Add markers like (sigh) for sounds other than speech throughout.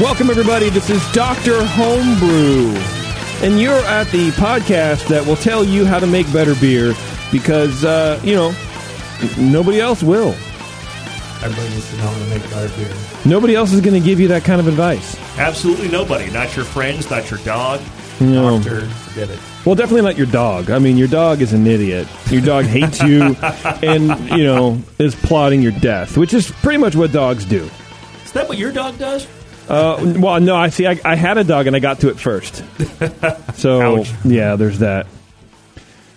Welcome, everybody. This is Dr. Homebrew. And you're at the podcast that will tell you how to make better beer because, uh, you know, nobody else will. Everybody needs to know how to make better beer. Nobody else is going to give you that kind of advice. Absolutely nobody. Not your friends, not your dog. No. Doctor, forget it. Well, definitely not your dog. I mean, your dog is an idiot. Your dog hates you (laughs) and, you know, is plotting your death, which is pretty much what dogs do. Is that what your dog does? Uh, well, no, I see. I, I had a dog and I got to it first. (laughs) So Ouch. yeah, there's that.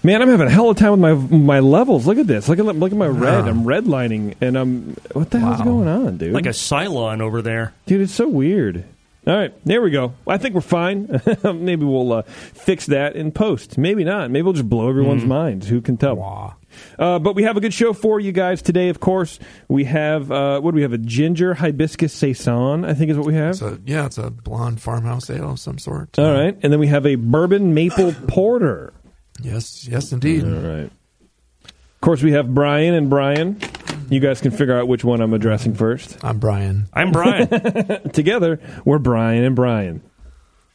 Man, I'm having a hell of a time with my my levels. Look at this. Look at look at my red. I'm redlining, and I'm what the hell's going on, dude? Like a Cylon over there. dude, it's so weird. All right, there we go. I think we're fine. (laughs) Maybe we'll uh, fix that in post. Maybe not. Maybe we'll just blow everyone's minds. Who can tell? Wow. Uh, but we have a good show for you guys today. Of course, we have uh, what do we have? A ginger hibiscus saison, I think is what we have. It's a, yeah, it's a blonde farmhouse ale of some sort. All right, and then we have a bourbon maple (clears throat) porter. Yes, yes, indeed. All right. Of course, we have Brian and Brian. You guys can figure out which one I'm addressing first. I'm Brian. I'm Brian. (laughs) Together, we're Brian and Brian.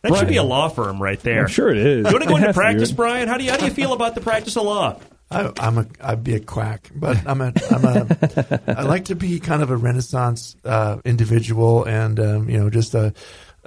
That should be a law firm right there. I'm sure it is. You want to go into has to be, practice, right? Brian? How do you how do you feel about the practice of law? I, I'm a I'd be a quack, but I'm a I'm a I like to be kind of a Renaissance uh, individual, and um, you know, just a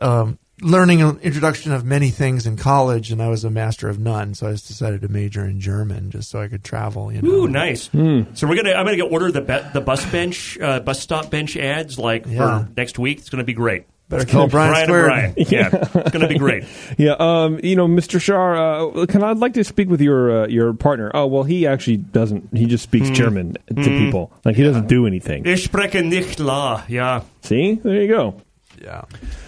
um, learning an introduction of many things in college, and I was a master of none, so I just decided to major in German just so I could travel. You know, Ooh, nice. Hmm. So we're gonna I'm gonna get order the be- the bus bench uh, bus stop bench ads like Yeah. for next week. It's gonna be great. Better call Brian, Brian Squared. Brian. Yeah, (laughs) it's gonna be great. (laughs) Yeah, um, you know, Mr. Shar, uh, can I, I'd like to speak with your uh, your partner. Oh, well, he actually doesn't. He just speaks German to people. Like he doesn't do anything. Ich spreche nicht law. Yeah. See, there you go. Yeah,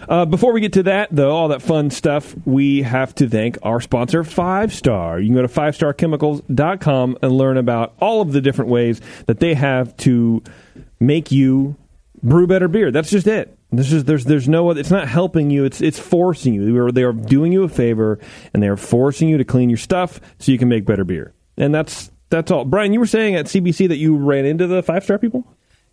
Uh, before we get to that, though, all that fun stuff, we have to thank our sponsor, Five Star. You can go to fivestarchemicals.com and learn about all of the different ways that they have to make you brew better beer. That's just it. This is there's there's no other, it's not helping you. It's it's forcing you. They are, they are doing you a favor and they are forcing you to clean your stuff so you can make better beer. And that's that's all. Brian, you were saying at CBC that you ran into the Five Star people.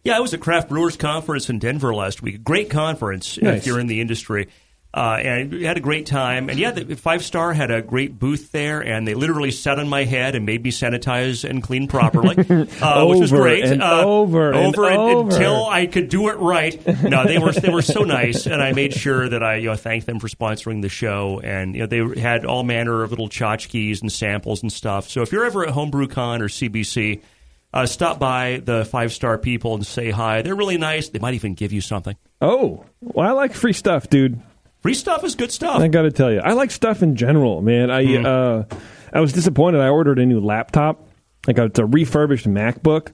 Yeah, I was at Craft Brewers Conference in Denver last week. Great conference Nice. if you're in the industry. Uh, and we had a great time. And yeah, the Five Star had a great booth there, and they literally sat on my head and made me sanitize and clean properly, (laughs) uh, which was great. and uh, over over and- over. until I could do it right. No, they were they were so nice, and I made sure that I you know thanked them for sponsoring the show. And you know they had all manner of little tchotchkes and samples and stuff. So if you're ever at HomebrewCon or CBC. Uh, stop by the five star people and say hi. They're really nice. They might even give you something. Oh, well, I like free stuff, dude. Free stuff is good stuff. I got to tell you, I like stuff in general, man. I Hmm. uh, I was disappointed. I ordered a new laptop, like a, it's a refurbished MacBook,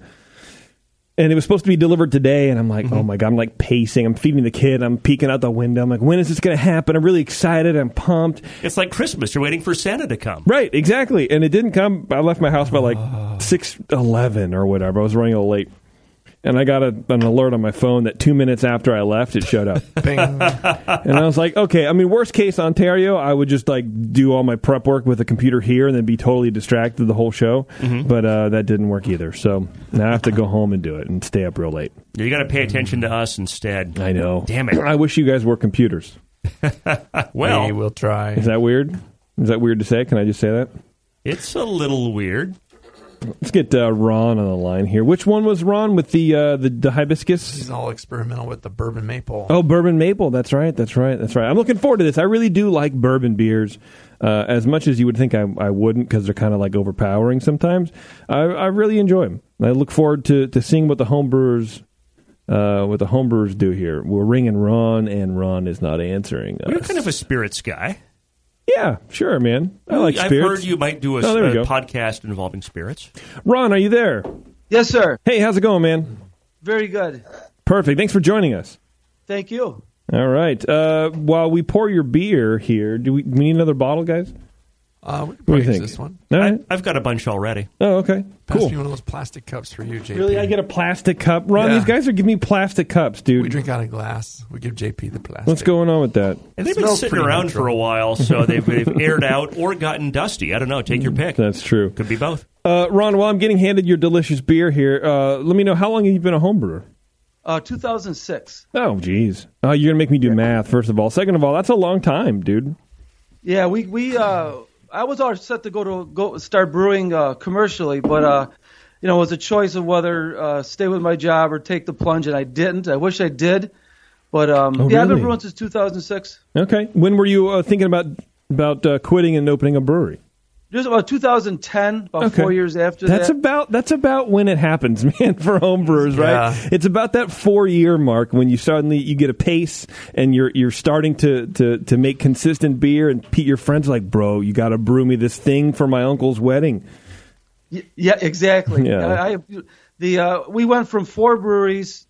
and it was supposed to be delivered today. And I'm like, Mm-hmm. oh my god, I'm like pacing. I'm feeding the kid. I'm peeking out the window. I'm like, when is this going to happen? I'm really excited. I'm pumped. It's like Christmas. You're waiting for Santa to come. Right, exactly. And it didn't come. I left my house by like six eleven or whatever. I was running a little late. And I got a, an alert on my phone that two minutes after I left, it showed up. (laughs) And I was like, okay, I mean, worst case Ontario, I would just like do all my prep work with a computer here and then be totally distracted the whole show. But uh, that didn't work either. So now I have to go home and do it and stay up real late. You got to pay attention to us instead. I know. Damn it. (clears throat) I wish you guys were computers. (laughs) Well, we will try. Is that weird? Is that weird to say? Can I just say that? it's a little weird. Let's get uh, Ron on the line here. Which one was Ron with the uh, the, the hibiscus? He's all experimental with the bourbon maple. Oh, bourbon maple. That's right. That's right. That's right. I'm looking forward to this. I really do like bourbon beers uh, as much as you would think I, I wouldn't because they're kind of like overpowering sometimes. I, I really enjoy them. I look forward to, to seeing what the homebrewers uh, what the homebrewers do here. We're ringing Ron, and Ron is not answering. You're kind of a spirits guy. Yeah, sure, man. I like I've spirits. heard you might do a, Oh, there we a go. podcast involving spirits. Ron, are you there? Yes, sir. Hey, how's it going, man? Very good. Perfect. Thanks for joining us. Thank you. All right. Uh, while we pour your beer here, do we, we need another bottle, guys? Uh, we What do you think? this one. All I, I've got a bunch already. Oh, okay. Pass Cool. me one of those plastic cups for you, JP. Really, I get a plastic cup. Ron, Yeah. these guys are giving me plastic cups, dude. We drink out of glass. We give JP the plastic. What's going on with that? And they've been sitting around neutral. for a while, so (laughs) they've, they've aired out or gotten dusty. I don't know. Take your pick. That's true. Could be both. Uh, Ron, while I'm getting handed your delicious beer here, uh, let me know how long have you been a home brewer? Uh, 2006. Oh, geez. Oh, you're gonna make me do math. First of all, second of all, that's a long time, dude. Yeah, we we uh, I was all set to go to go start brewing uh, commercially, but uh, you know, it was a choice of whether uh, stay with my job or take the plunge, and I didn't. I wish I did, but um, Oh, yeah, I've been brewing since 2006. Okay. When were you uh, thinking about about uh, quitting and opening a brewery? Just about 2010, about Okay. four years after That's that. about that's about when it happens, (laughs) man, for home brewers, right? Yeah. It's about that four year mark when you suddenly you get a pace and you're you're starting to to to make consistent beer and Pete, your friends are like, bro, you got to brew me this thing for my uncle's wedding. Y- yeah, exactly. Yeah. I, I the uh, we went from four breweries.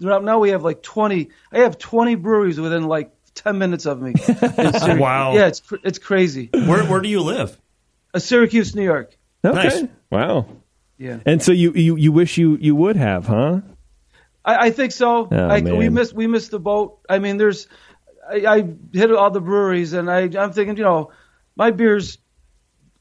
Now now we have like 20. I have 20 breweries within like 10 minutes of me. (laughs) Wow. Yeah, it's it's crazy. Where, where do you live? Uh, Syracuse, New York. Okay, Nice. wow. Yeah. And so you, you you wish you you would have, huh? I, I think so. Oh, I, we man. missed we missed the boat. I mean, there's I, I hit all the breweries, and I I'm thinking, you know, my beer's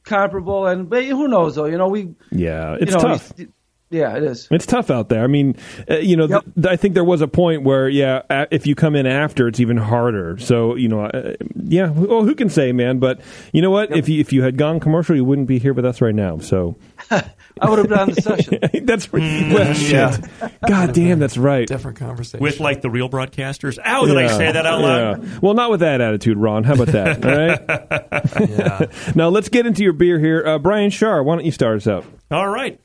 comparable, and but who knows though? You know, we Yeah, it's you know, tough. we- yeah, it is. It's tough out there. I mean, uh, you know, Yep. th- I think there was a point where, yeah, a- if you come in after, it's even harder. So, you know, uh, yeah, well, who can say, man? But you know what? If you if you had gone commercial, you wouldn't be here with us right now. So (laughs) I would have been on the session. (laughs) that's well, shit. God damn, that's right. Different conversation. With like the real broadcasters? Ow, did I say that out loud? yeah. Well, not with that attitude, Ron. How about that? (laughs) All right. yeah. now let's get into your beer here, uh, Brian Shar. Why don't you start us out? All right.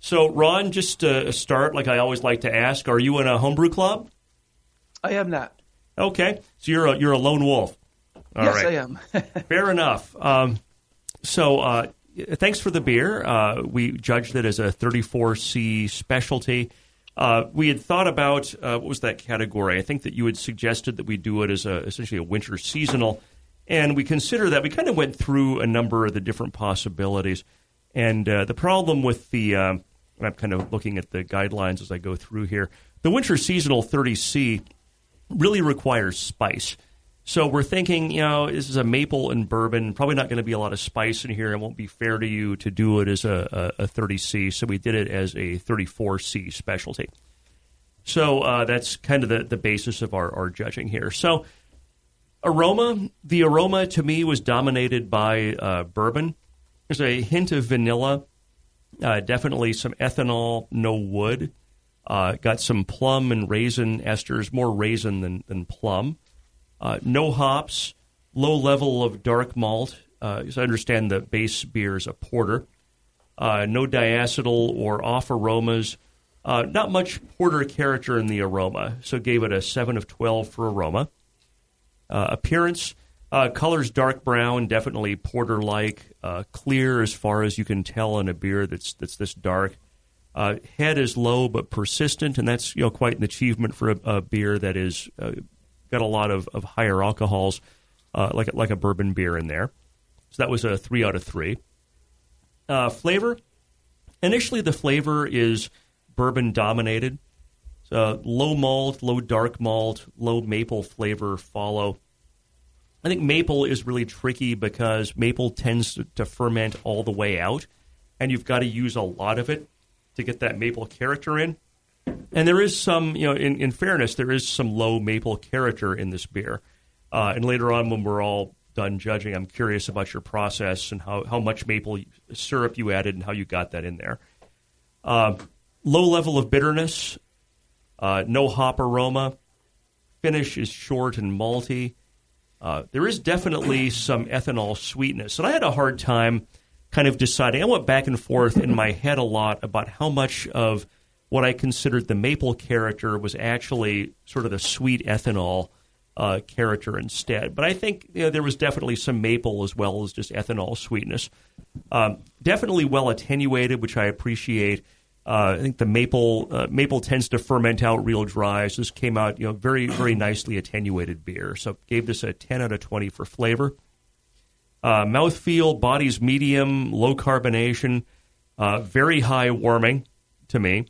So, Ron, just to start, like I always like to ask, are you in a homebrew club? I am not. Okay. So you're a, you're a lone wolf. All yes, right. I am. (laughs) Fair enough. Um, so, uh, thanks for the beer. Uh, we judged it as a 34C specialty. Uh, we had thought about uh, what was that category? I think that you had suggested that we do it as a, essentially a winter seasonal, and we consider that. We kind of went through a number of the different possibilities, and uh, the problem with the um, and I'm kind of looking at the guidelines as I go through here. The winter seasonal 30C really requires spice. So we're thinking, you know, this is a maple and bourbon. Probably not going to be a lot of spice in here. It won't be fair to you to do it as a, a, a 30C. So we did it as a 34C specialty. So uh, that's kind of the, the basis of our, our judging here. So aroma, the aroma to me was dominated by uh, bourbon. There's a hint of vanilla, uh, definitely some ethanol, no wood. Uh, got some plum and raisin esters, more raisin than, than plum. Uh, no hops, low level of dark malt. Uh, as I understand, the base beer is a porter. Uh, no diacetyl or off aromas. Uh, not much porter character in the aroma, so gave it a 7 of 12 for aroma. Uh, appearance, uh, colors dark brown, definitely porter like, uh, clear as far as you can tell in a beer that's, that's this dark. Uh, head is low but persistent, and that's you know quite an achievement for a, a beer that is uh, got a lot of, of higher alcohols, uh, like a, like a bourbon beer in there. So that was a three out of three. Uh, flavor, initially the flavor is bourbon dominated. Low malt, low dark malt, low maple flavor follow. I think maple is really tricky because maple tends to, to ferment all the way out, and you've got to use a lot of it to get that maple character in. And there is some, you know, in, in fairness, there is some low maple character in this beer. Uh, and later on, when we're all done judging, I'm curious about your process and how, how much maple syrup you added and how you got that in there. Uh, low level of bitterness, uh, no hop aroma. Finish is short and malty. Uh, there is definitely some ethanol sweetness. And I had a hard time kind of deciding. I went back and forth in my head a lot about how much of what I considered the maple character was actually sort of the sweet ethanol uh, character instead. But I think you know, there was definitely some maple as well as just ethanol sweetness. Um, definitely well attenuated, which I appreciate. Uh, I think the maple uh, maple tends to ferment out real dry. So this came out, you know, very very nicely attenuated beer. So gave this a ten out of twenty for flavor. Uh, mouthfeel, body's medium, low carbonation, uh, very high warming to me.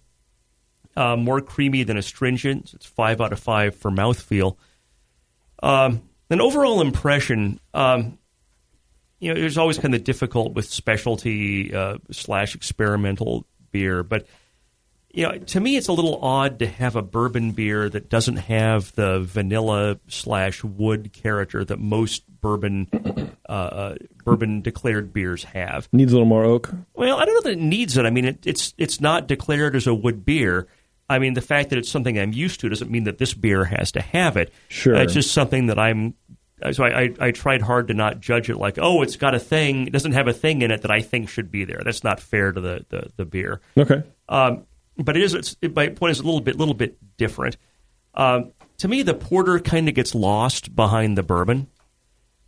Uh, more creamy than astringent. It's five out of five for mouthfeel. Um, an overall impression, um, you know, it's always kind of difficult with specialty uh, slash experimental beer, but you know, to me, it's a little odd to have a bourbon beer that doesn't have the vanilla slash wood character that most bourbon uh, uh, bourbon declared beers have. Needs a little more oak. Well, I don't know that it needs it. I mean, it, it's it's not declared as a wood beer. I mean, the fact that it's something I'm used to doesn't mean that this beer has to have it. Sure. it's just something that I'm. So I, I, I tried hard to not judge it like, oh, it's got a thing. It doesn't have a thing in it that I think should be there. That's not fair to the the, the beer. Okay. Um, but it is. It's, it, my point is a little bit, little bit different. Um, to me, the porter kind of gets lost behind the bourbon.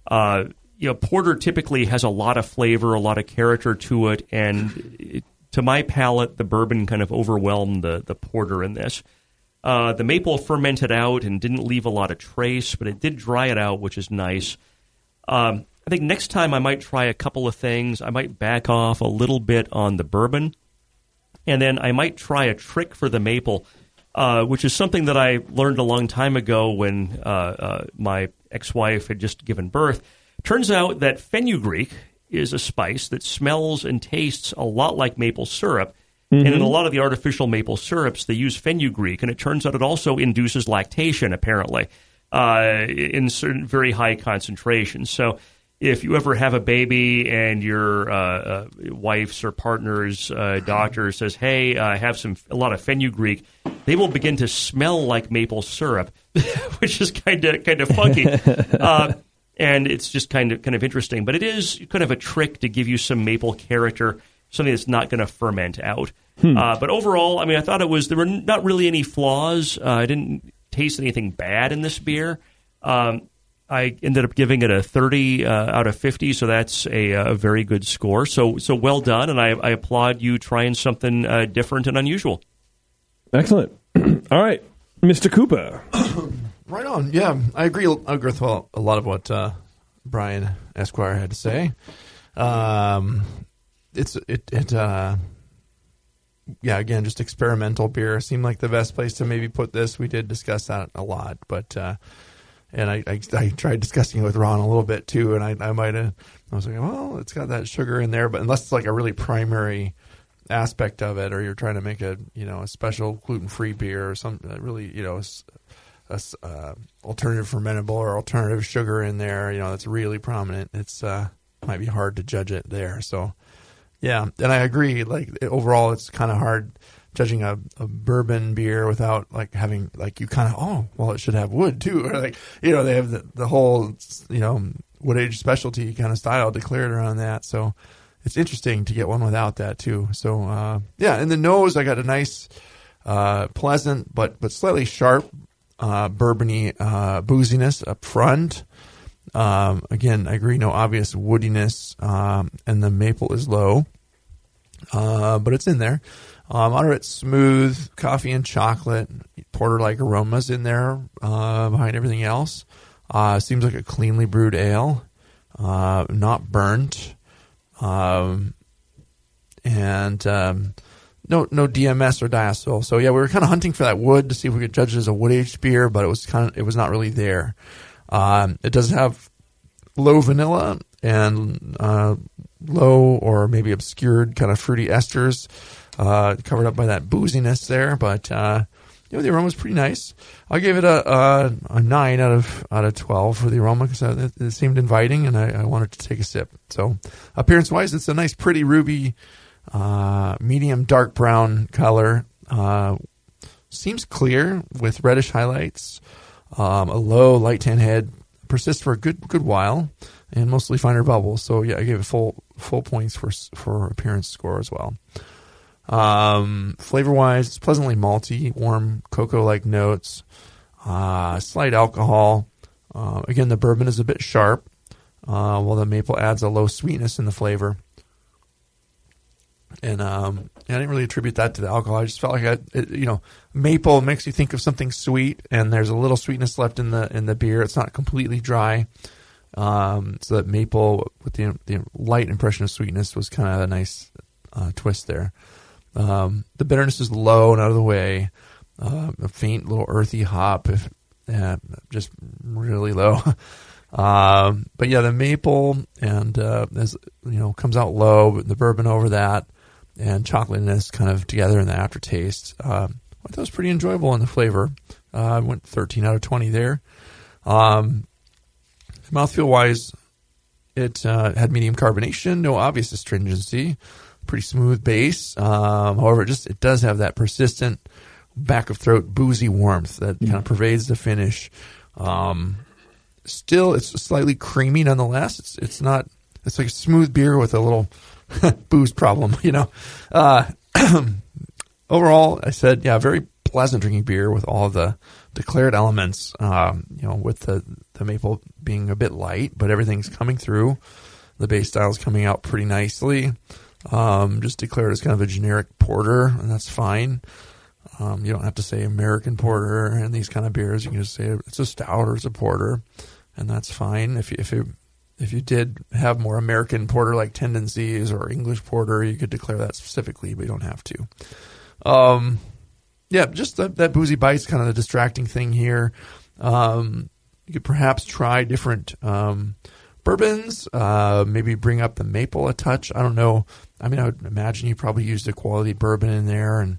Uh, you know, porter typically has a lot of flavor, a lot of character to it, and it, to my palate, the bourbon kind of overwhelmed the the porter in this. Uh, the maple fermented out and didn't leave a lot of trace, but it did dry it out, which is nice. Um, I think next time I might try a couple of things. I might back off a little bit on the bourbon, and then I might try a trick for the maple, uh, which is something that I learned a long time ago when uh, uh, my ex-wife had just given birth. Turns out that fenugreek is a spice that smells and tastes a lot like maple syrup. And in a lot of the artificial maple syrups, they use fenugreek, and it turns out it also induces lactation, apparently, uh, in certain very high concentrations. So, if you ever have a baby and your uh, uh, wife's or partner's uh, doctor says, "Hey, I have some a lot of fenugreek," they will begin to smell like maple syrup, (laughs) which is kind of kind of funky. (laughs) uh, and it's just kind of kind of interesting. But it is kind of a trick to give you some maple character, something that's not going to ferment out. Uh, but overall, I mean, I thought it was there were not really any flaws. Uh, I didn't taste anything bad in this beer. Um, I ended up giving it a 30 uh, out of 50, so that's a, a very good score. So so well done, and I, I applaud you trying something uh, different and unusual. Excellent. (clears throat) All right, Mr. Cooper. (coughs) Right on. Yeah, I agree. I agree with a lot of what uh, Brian Esquire had to say. Um, it's it it uh, yeah. Again, just experimental beer seemed like the best place to maybe put this. We did discuss that a lot, but uh, and I, I I tried discussing it with Ron a little bit too, and I I might have I was like, well, it's got that sugar in there, but unless it's like a really primary aspect of it, or you're trying to make a you know a special gluten free beer or some uh, really you know. a uh, alternative fermentable or alternative sugar in there, you know, that's really prominent. It's uh, might be hard to judge it there. So, yeah, and I agree. Like overall, it's kind of hard judging a, a bourbon beer without like having like you kind of oh well it should have wood too (laughs) or like you know they have the, the whole you know wood age specialty kind of style declared around that. So it's interesting to get one without that too. So uh, yeah, and the nose I got a nice uh, pleasant but but slightly sharp uh, bourbony uh, booziness up front. Um, again, I agree, no obvious woodiness, um, and the maple is low, uh, but it's in there. Uh, moderate smooth coffee and chocolate, porter like aromas in there uh, behind everything else. Uh, seems like a cleanly brewed ale, uh, not burnt. Um, and um, no no DMS or diacetyl. So yeah, we were kind of hunting for that wood to see if we could judge it as a wood aged beer, but it was kind of it was not really there. Um, it doesn't have low vanilla and uh, low or maybe obscured kind of fruity esters, uh, covered up by that booziness there. But uh, you know the aroma was pretty nice. I gave it a, a, a nine out of out of twelve for the aroma because it, it seemed inviting, and I, I wanted to take a sip. So appearance wise, it's a nice, pretty ruby uh, medium dark brown color. Uh, seems clear with reddish highlights. Um, a low light tan head persists for a good good while, and mostly finer bubbles. So yeah, I gave it full full points for for appearance score as well. Um, flavor wise, it's pleasantly malty, warm cocoa like notes, uh, slight alcohol, Uh, again, the bourbon is a bit sharp, uh, while the maple adds a low sweetness in the flavor. And um, I didn't really attribute that to the alcohol. I just felt like I, it, you know, maple makes you think of something sweet, and there's a little sweetness left in the in the beer. It's not completely dry. Um, so that maple with the the light impression of sweetness was kind of a nice uh, twist there. Um, the bitterness is low and out of the way. Uh, a faint little earthy hop, if uh, just really low. (laughs) um, but yeah, the maple and uh, as you know comes out low. The bourbon over that and chocolatiness kind of together in the aftertaste. Um, I thought was pretty enjoyable in the flavor. Uh, I went 13 out of 20 there. Um, mouthfeel wise, it uh, had medium carbonation, no obvious astringency, pretty smooth base. Um, however, it just it does have that persistent back of throat boozy warmth that kind of pervades the finish. Um, still, it's slightly creamy nonetheless. It's it's not. It's like a smooth beer with a little (laughs) booze problem, (laughs) you know. Uh, (clears throat) overall, I said, yeah, very pleasant drinking beer with all the declared elements. Um, you know, with the the maple being a bit light, but everything's coming through. The base style is coming out pretty nicely. Um, just declared as kind of a generic porter, and that's fine. Um, you don't have to say American porter and these kind of beers. You can just say it's a stout or it's a porter, and that's fine. If if you if you did have more American porter like tendencies or English porter, you could declare that specifically, but you don't have to. Um, yeah, just that, that boozy bite's kind of the distracting thing here. Um, you could perhaps try different um, bourbons, uh, maybe bring up the maple a touch. I don't know. I mean, I would imagine you probably used a quality bourbon in there, and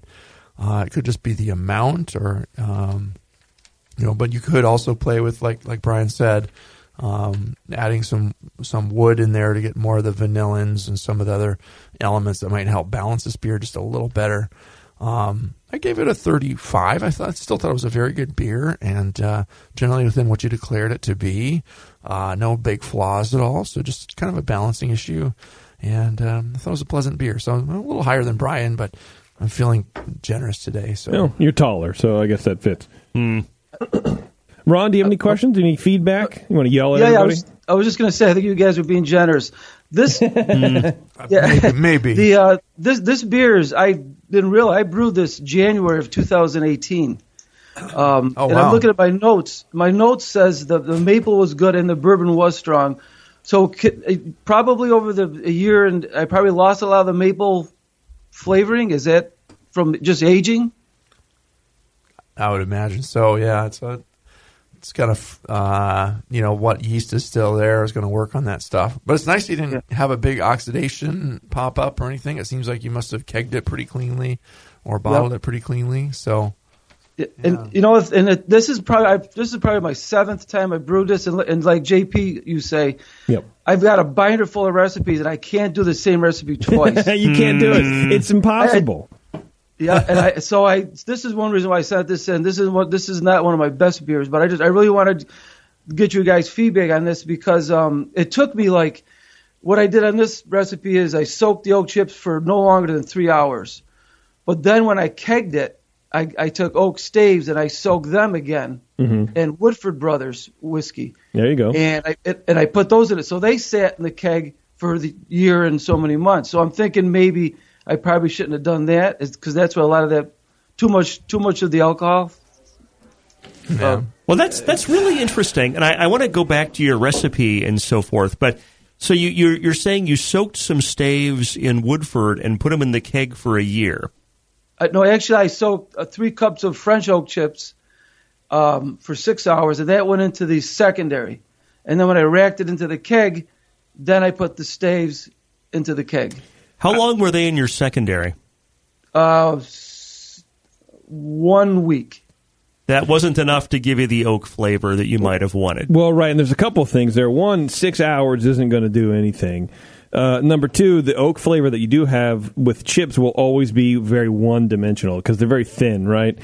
uh, it could just be the amount, or um, you know. But you could also play with, like like Brian said, um, adding some some wood in there to get more of the vanillins and some of the other elements that might help balance this beer just a little better. Um, I gave it a 35. I thought, still thought it was a very good beer and uh, generally within what you declared it to be. Uh, no big flaws at all, so just kind of a balancing issue. And um, I thought it was a pleasant beer. So I'm a little higher than Brian, but I'm feeling generous today. So No, you're taller, so I guess that fits. Ron, do you have any questions? Any feedback? You want to yell at yeah, yeah. I was, I was just gonna say, I think you guys are being generous. This, (laughs) (laughs) yeah, maybe, maybe. the uh, this this beers I didn't realize I brewed this January of 2018. Um, Oh, and wow. I'm looking at my notes. My notes says the the maple was good and the bourbon was strong. So ki- uh, probably over the a year and I probably lost a lot of the maple flavoring. Is that from just aging? I would imagine so. Yeah, it's a, it's kind of uh, you know what yeast is still there is going to work on that stuff. But it's nice you didn't have a big oxidation pop up or anything. It seems like you must have kegged it pretty cleanly or bottled it pretty cleanly. So And you know, if- and it, this is probably I, this is probably my seventh time I brewed this, and, and like JP, you say, Yep. I've got a binder full of recipes, and I can't do the same recipe twice. (laughs) you can't do it. It's impossible. Yeah, and I so I this is one reason why I sent this in. This is what this is not one of my best beers, but I just I really wanted to get you guys feedback on this because um it took me like what I did on this recipe is I soaked the oak chips for no longer than three hours, but then when I kegged it, I, I took oak staves and I soaked them again in Woodford Brothers whiskey, There you go. and I it, and I put those in it, so they sat in the keg for the year and so many months. So I'm thinking maybe I probably shouldn't have done that, because that's where a lot of that too much too much of the alcohol. Uh, Well, that's that's really interesting, and I, I want to go back to your recipe and so forth. But so you you're, you're saying you soaked some staves in Woodford and put them in the keg for a year. Uh, no, actually, I soaked uh, three cups of French oak chips um, for six hours, and that went into the secondary. And then when I racked it into the keg, then I put the staves into the keg. How long were they in your secondary? Uh, s- one week. That wasn't enough to give you the oak flavor that you might have wanted. Well, right, and there's a couple of things there. One, six hours isn't going to do anything. Uh, number two, the oak flavor that you do have with chips will always be very one dimensional because they're very thin, right?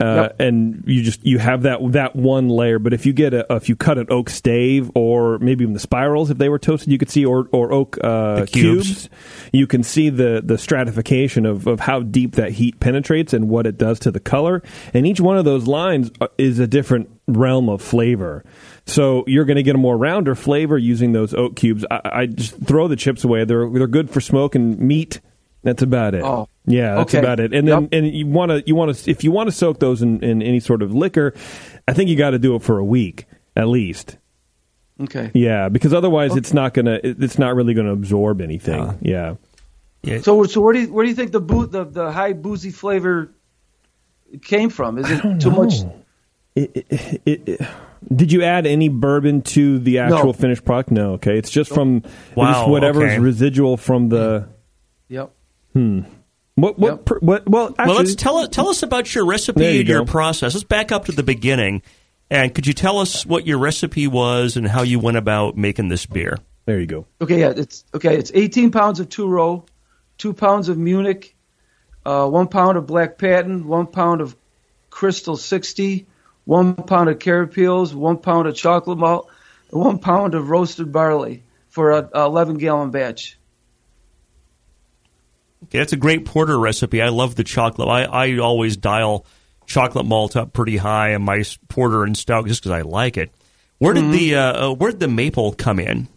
Uh, Yep. and you just you have that that one layer. But if you get a if you cut an oak stave or maybe even the spirals, if they were toasted, you could see or or oak uh, The cubes. You can see the the stratification of of how deep that heat penetrates and what it does to the color. And each one of those lines uh, is a different realm of flavor. So you're going to get a more rounder flavor using those oak cubes. I, I just throw the chips away. They're they're good for smoke and meat. That's about it. Oh. Yeah, that's Okay. about it. And then Yep. and you want to you want to if you want to soak those in, in any sort of liquor, I think you got to do it for a week at least. Okay. Yeah, because otherwise it's not gonna it's not really gonna absorb anything. yeah. Yeah. So, so where do you, where do you think the boo, the, the high boozy flavor came from? Is it too much? It, it, it, it- did you add any bourbon to the actual No. finished product? No. Okay, it's just from Wow, just whatever's okay. residual from the Yep. Hmm. What what Yep. per- what. Well, actually, well, let's tell tell us about your recipe you and your go. process. Let's back up to the beginning. And could you tell us what your recipe was and how you went about making this beer? there you go. Okay, yeah, it's okay. It's 18 pounds of two row, two pounds of Munich, uh, one pound of Black Patent, one pound of Crystal 60, one pound of carapils, one pound of chocolate malt, one pound of roasted barley for a, a 11 gallon batch. Okay, that's a great porter recipe. I love the chocolate. I, I always dial chocolate malt up pretty high in my porter and stout just because I like it. Where did the uh, uh, where did the maple come in?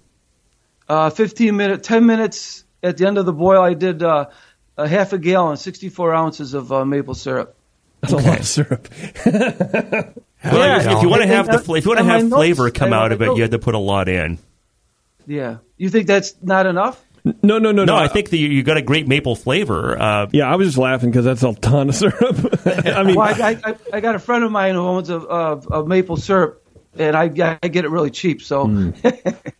Uh, 15 minute, 10 minutes at the end of the boil. I did uh, a half a gallon, 64 ounces of uh, maple syrup. That's a lot of syrup. (laughs) Well, Yeah. if, you want to have the if you want to have notes- flavor come out of it, you had to put a lot in. Yeah, you think that's not enough? No, no, no, No, no. I think that you, you got a great maple flavor. Uh, Yeah, I was just laughing because that's a ton of syrup. (laughs) I mean, Well, I, I, I got a friend of mine who owns a, a, a maple syrup, and I, I get it really cheap. So, (laughs)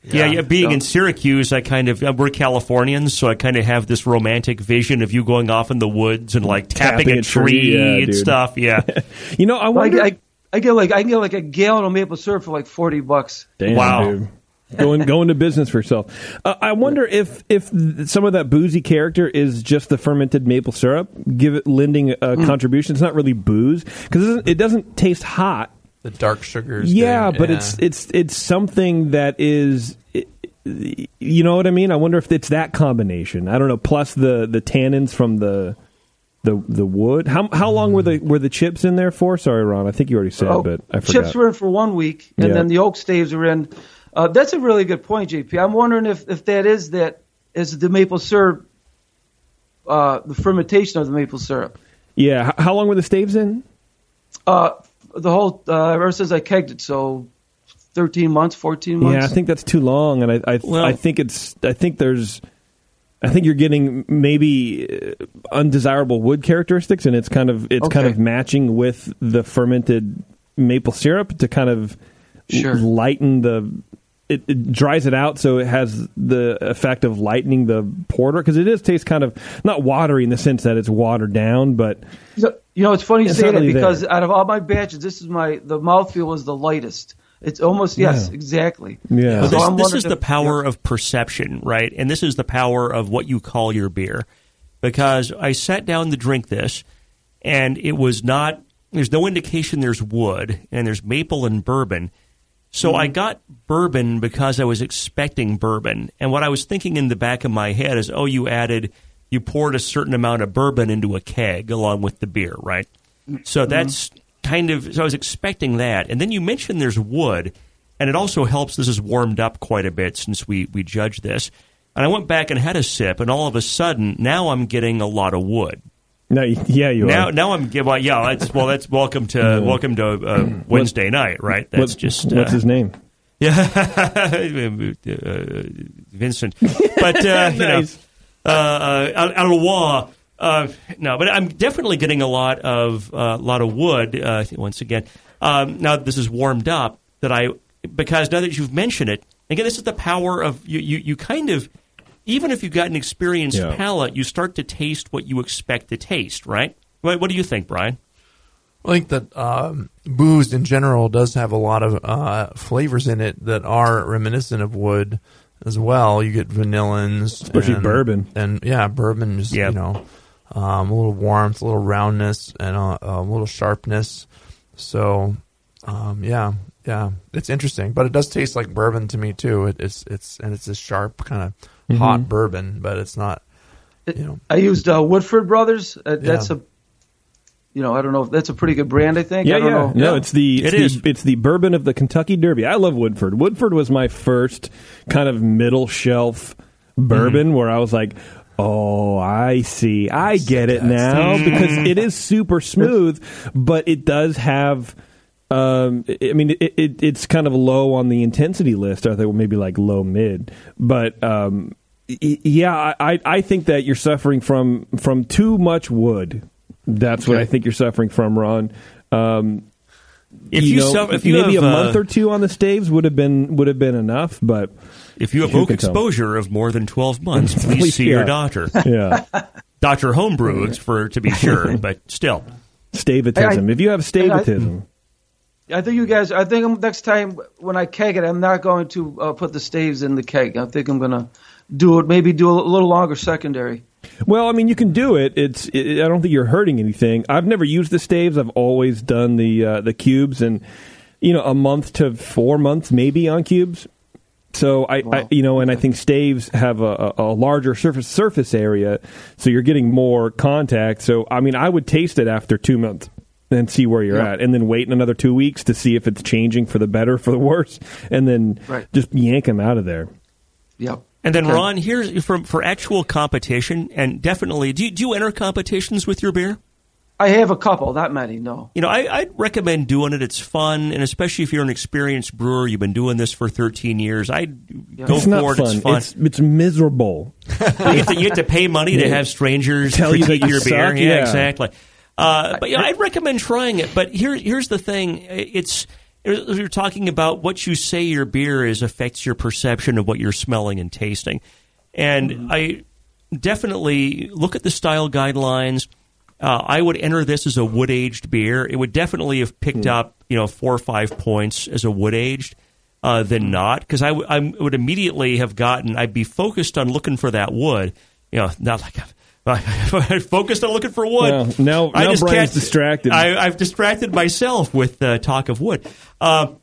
Yeah, yeah. Being in Syracuse, I kind of uh, we're Californians, so I kind of have this romantic vision of you going off in the woods and like tapping, Tapping a a tree, tree, yeah, and dude. stuff. Yeah. (laughs) you know, I I, wonder. I, I get like I can get like a gallon of maple syrup for like forty bucks. Damn, Wow. dude. Going going to business for yourself. Uh, I wonder if if some of that boozy character is just the fermented maple syrup, give it lending a contribution. It's not really booze because it doesn't, it doesn't taste hot. The dark sugars. Yeah, thing, but yeah. it's it's it's something that is. i- You know what I mean? I wonder if it's that combination. I don't know. Plus the the tannins from the the the wood. How how long were the were the chips in there for? Sorry, Ron. I think you already said, Oh, but I forgot. chips were in for one week, and Yeah. then the oak staves are in. Uh, that's a really good point, JP. I'm wondering if, if that is that is the maple syrup, uh, the fermentation of the maple syrup. yeah. H- how long were the staves in? Uh, the whole uh, ever since I kegged it, so thirteen months, fourteen months. Yeah, I think that's too long, and I I, Well- I think it's I think there's I think you're getting maybe uh, undesirable wood characteristics, and it's kind of it's kind of matching with the fermented maple syrup to kind of Sure. lighten the. It, it dries it out, so it has the effect of lightening the porter because it does taste kind of not watery in the sense that it's watered down, but You know, you know, it's funny you It's say that because there. out of all my batches, this is my the mouthfeel was the lightest. It's almost yes, Yeah. exactly. Yeah. Well, So this, this is the power yeah. of perception, right? And this is the power of what you call your beer. Because I sat down to drink this, and it was not. There's no indication there's wood, and there's maple and bourbon. So I mm-hmm. got bourbon because I was expecting bourbon, and what I was thinking in the back of my head is, oh, you added, you poured a certain amount of bourbon into a keg along with the beer, right? So mm-hmm. that's kind of so I was expecting that, and then you mentioned there's wood, and it also helps. This is warmed up quite a bit since we we judged this, and I went back and had a sip, and all of a sudden now I'm getting a lot of wood. No, yeah, you Now are. now I'm well, yeah. That's well, that's welcome to welcome to uh, Wednesday night, right? That's What- just what's uh, his name? (laughs) yeah, uh, Vincent. But uh, (laughs) you know, Nice. uh, uh, Alois. Uh, no, but I'm definitely getting a lot of a lot of wood. Uh, once again, um, now that this is warmed up, that I because now that you've mentioned it again, this is the power of you. You, you kind of even if you've got an experienced Yeah. palate, you start to taste what you expect to taste. Right? What, what do you think, Brian? I think that um, booze in general does have a lot of uh, flavors in it that are reminiscent of wood as well. You get vanillins, Especially and- bourbon. and yeah, bourbon is Yeah. you know um, a little warmth, a little roundness, and a, a little sharpness. So, um, yeah, yeah, it's interesting, but it does taste like bourbon to me too. It, it's it's and it's a sharp kind of Mm-hmm. hot bourbon, but it's not. You know, I used uh, Woodford Brothers. Uh, That's Yeah. a, you know, I don't know. if That's a pretty good brand. I think. Yeah, I don't yeah. know. No, it's the it's It the, is. it's the bourbon of the Kentucky Derby. I love Woodford. Woodford was my first kind of middle shelf bourbon Mm-hmm. where I was like, "Oh, I see. I get it now because it is super smooth, but it does have um, I I mean, it, it, it's kind of low on the intensity list. I think maybe like low mid, but um, y- yeah, I, I think that you're suffering from from too much wood. That's what I think you're suffering from, Ron. Um, If you, know, suffer, if you maybe have, a uh, month or two on the staves would have been would have been enough, but if you have oak can tell? exposure of more than twelve (laughs) months, please see Yeah. your doctor, yeah, Doctor (laughs) Homebrew, for to be sure. (laughs) But still, stavetism. if you have stavetism, I think you guys. I think next time when I keg it, I'm not going to uh, put the staves in the keg. I think I'm going to do it. Maybe do a little longer secondary. Well, I mean, you can do it. It's. It, I don't think you're hurting anything. I've never used the staves. I've always done the uh, the cubes, and you know, a month to four months maybe on cubes. So I, I you know, and I think staves have a, a, a larger surface surface area, so you're getting more contact. So I mean, I would taste it after two months and see where you're Yeah. at, and then wait another two weeks to see if it's changing for the better, for the worse, and then Right. just yank them out of there. Yep. And then Okay. Ron, here's for for actual competition, and definitely, do you, do you enter competitions with your beer? I have a couple, that many. No. You know, I, I'd recommend doing it. It's fun, and especially if you're an experienced brewer, you've been doing this for 13 years. I'd go It's not for it. fun. It's fun. It's it's miserable. you, have to, you have to pay money to (laughs) have strangers Tell you that critique you your beer. Yeah, yeah. exactly. Uh, but yeah, I'd recommend trying it. But here, here's the thing: it's you're talking about what you say your beer is affects your perception of what you're smelling and tasting. And I definitely look at the style guidelines. Uh, I would enter this as a wood aged beer. It would definitely have picked up, you know, four or five points as a wood aged uh, than not, because I, w- I would immediately have gotten. I'd be focused on looking for that wood. You know, not like I'm (laughs) focused on looking for wood. Well, now- I just Brian's can't- distracted. I, I've distracted myself with uh, talk of wood. Uh,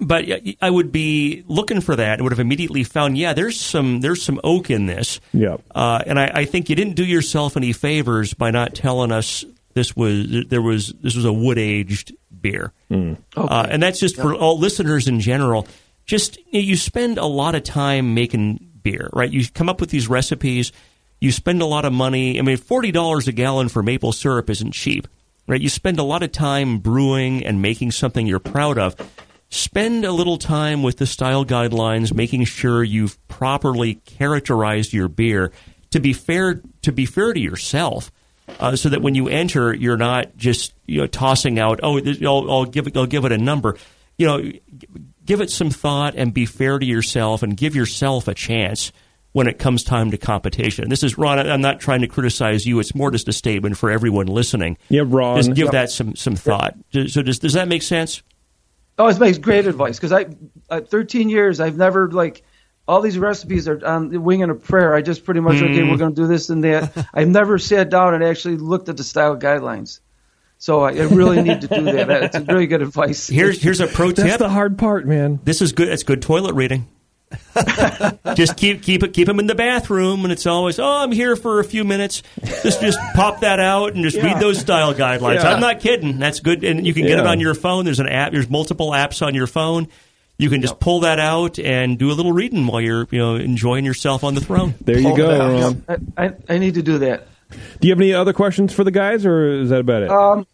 but I would be looking for that. I would have immediately found, yeah, there's some there's some oak in this. Yeah. Uh, and I, I think you didn't do yourself any favors by not telling us this was there was this was a wood aged beer. Uh, and that's just for all listeners in general. Just you spend a lot of time making beer, right? You come up with these recipes. You spend a lot of money. I mean, forty dollars a gallon for maple syrup isn't cheap, right? You spend a lot of time brewing and making something you're proud of. Spend a little time with the style guidelines, making sure you've properly characterized your beer. To be fair, to be fair to yourself, uh, so that when you enter, you're not just you know tossing out. Oh, I'll, I'll give it. I'll give it a number. You know, give it some thought and be fair to yourself and give yourself a chance when it comes time to competition. This is Ron. I'm not trying to criticize you. It's more just a statement for everyone listening. Yeah, Ron. Just give Yep. that some some thought. So does does that make sense? Oh, it makes great advice because I, uh, 13 years, I've never like all these recipes are on the wing and a prayer. I just pretty much okay, we're going to do this and that. I've never sat down and actually looked at the style guidelines. So I, I really need to do that. That's really good advice. Here's here's a pro tip. That's the hard part, man. This is good. It's good toilet reading. (laughs) just keep keep it keep them in the bathroom, and it's always oh I'm here for a few minutes. Just just pop that out and just read those style guidelines. Yeah. I'm not kidding. That's good, and you can get it on your phone. There's an app. There's multiple apps on your phone. You can just pull that out and do a little reading while you're you know enjoying yourself on the throne. (laughs) There you go. Ron. I, I, I need to do that. Do you have any other questions for the guys, or is that about it? Um,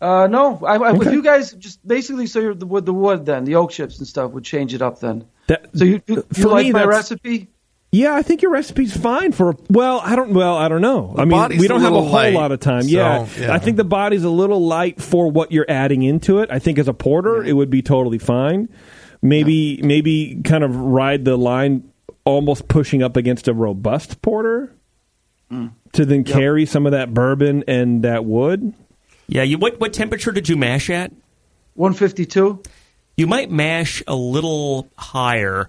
uh, no, I, I, Okay. if you guys just basically so you're the, with the wood then the oak chips and stuff would change it up then. That- So you you, you for like me, my recipe? Yeah, I think your recipe's fine for. Well, I don't. Well, I don't know. I mean, we don't have a whole light, lot of time. so, yeah. yeah. I think the body's a little light for what you're adding into it. I think as a porter, it would be totally fine. Maybe, maybe kind of ride the line, almost pushing up against a robust porter, hmm. to then carry some of that bourbon and that wood. Yeah. You what what temperature did you mash at? 152. You might mash a little higher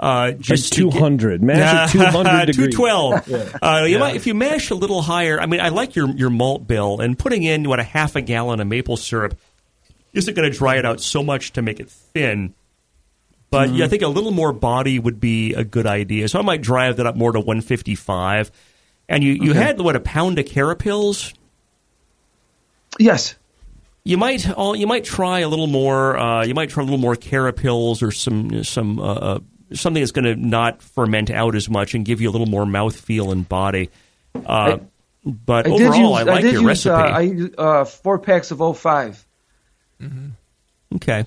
Uh, Like just to get- 200. Mash at (laughs) 200 degrees. 212. Uh, you might, if you mash a little higher, I mean, I like your, your malt bill, and putting in, what, a half a gallon of maple syrup isn't going to dry it out so much to make it thin. But Mm-hmm. yeah, I think a little more body would be a good idea. So I might drive that up more to 155. And you, you had, what, a pound of carapils? Yes. You might all you might try a little more. Uh, you might try a little more carapils or some some uh, uh, something that's going to not ferment out as much and give you a little more mouth feel and body. Uh, but I overall, use, I like did your use, recipe. Uh, I used uh, four packs of 05. okay,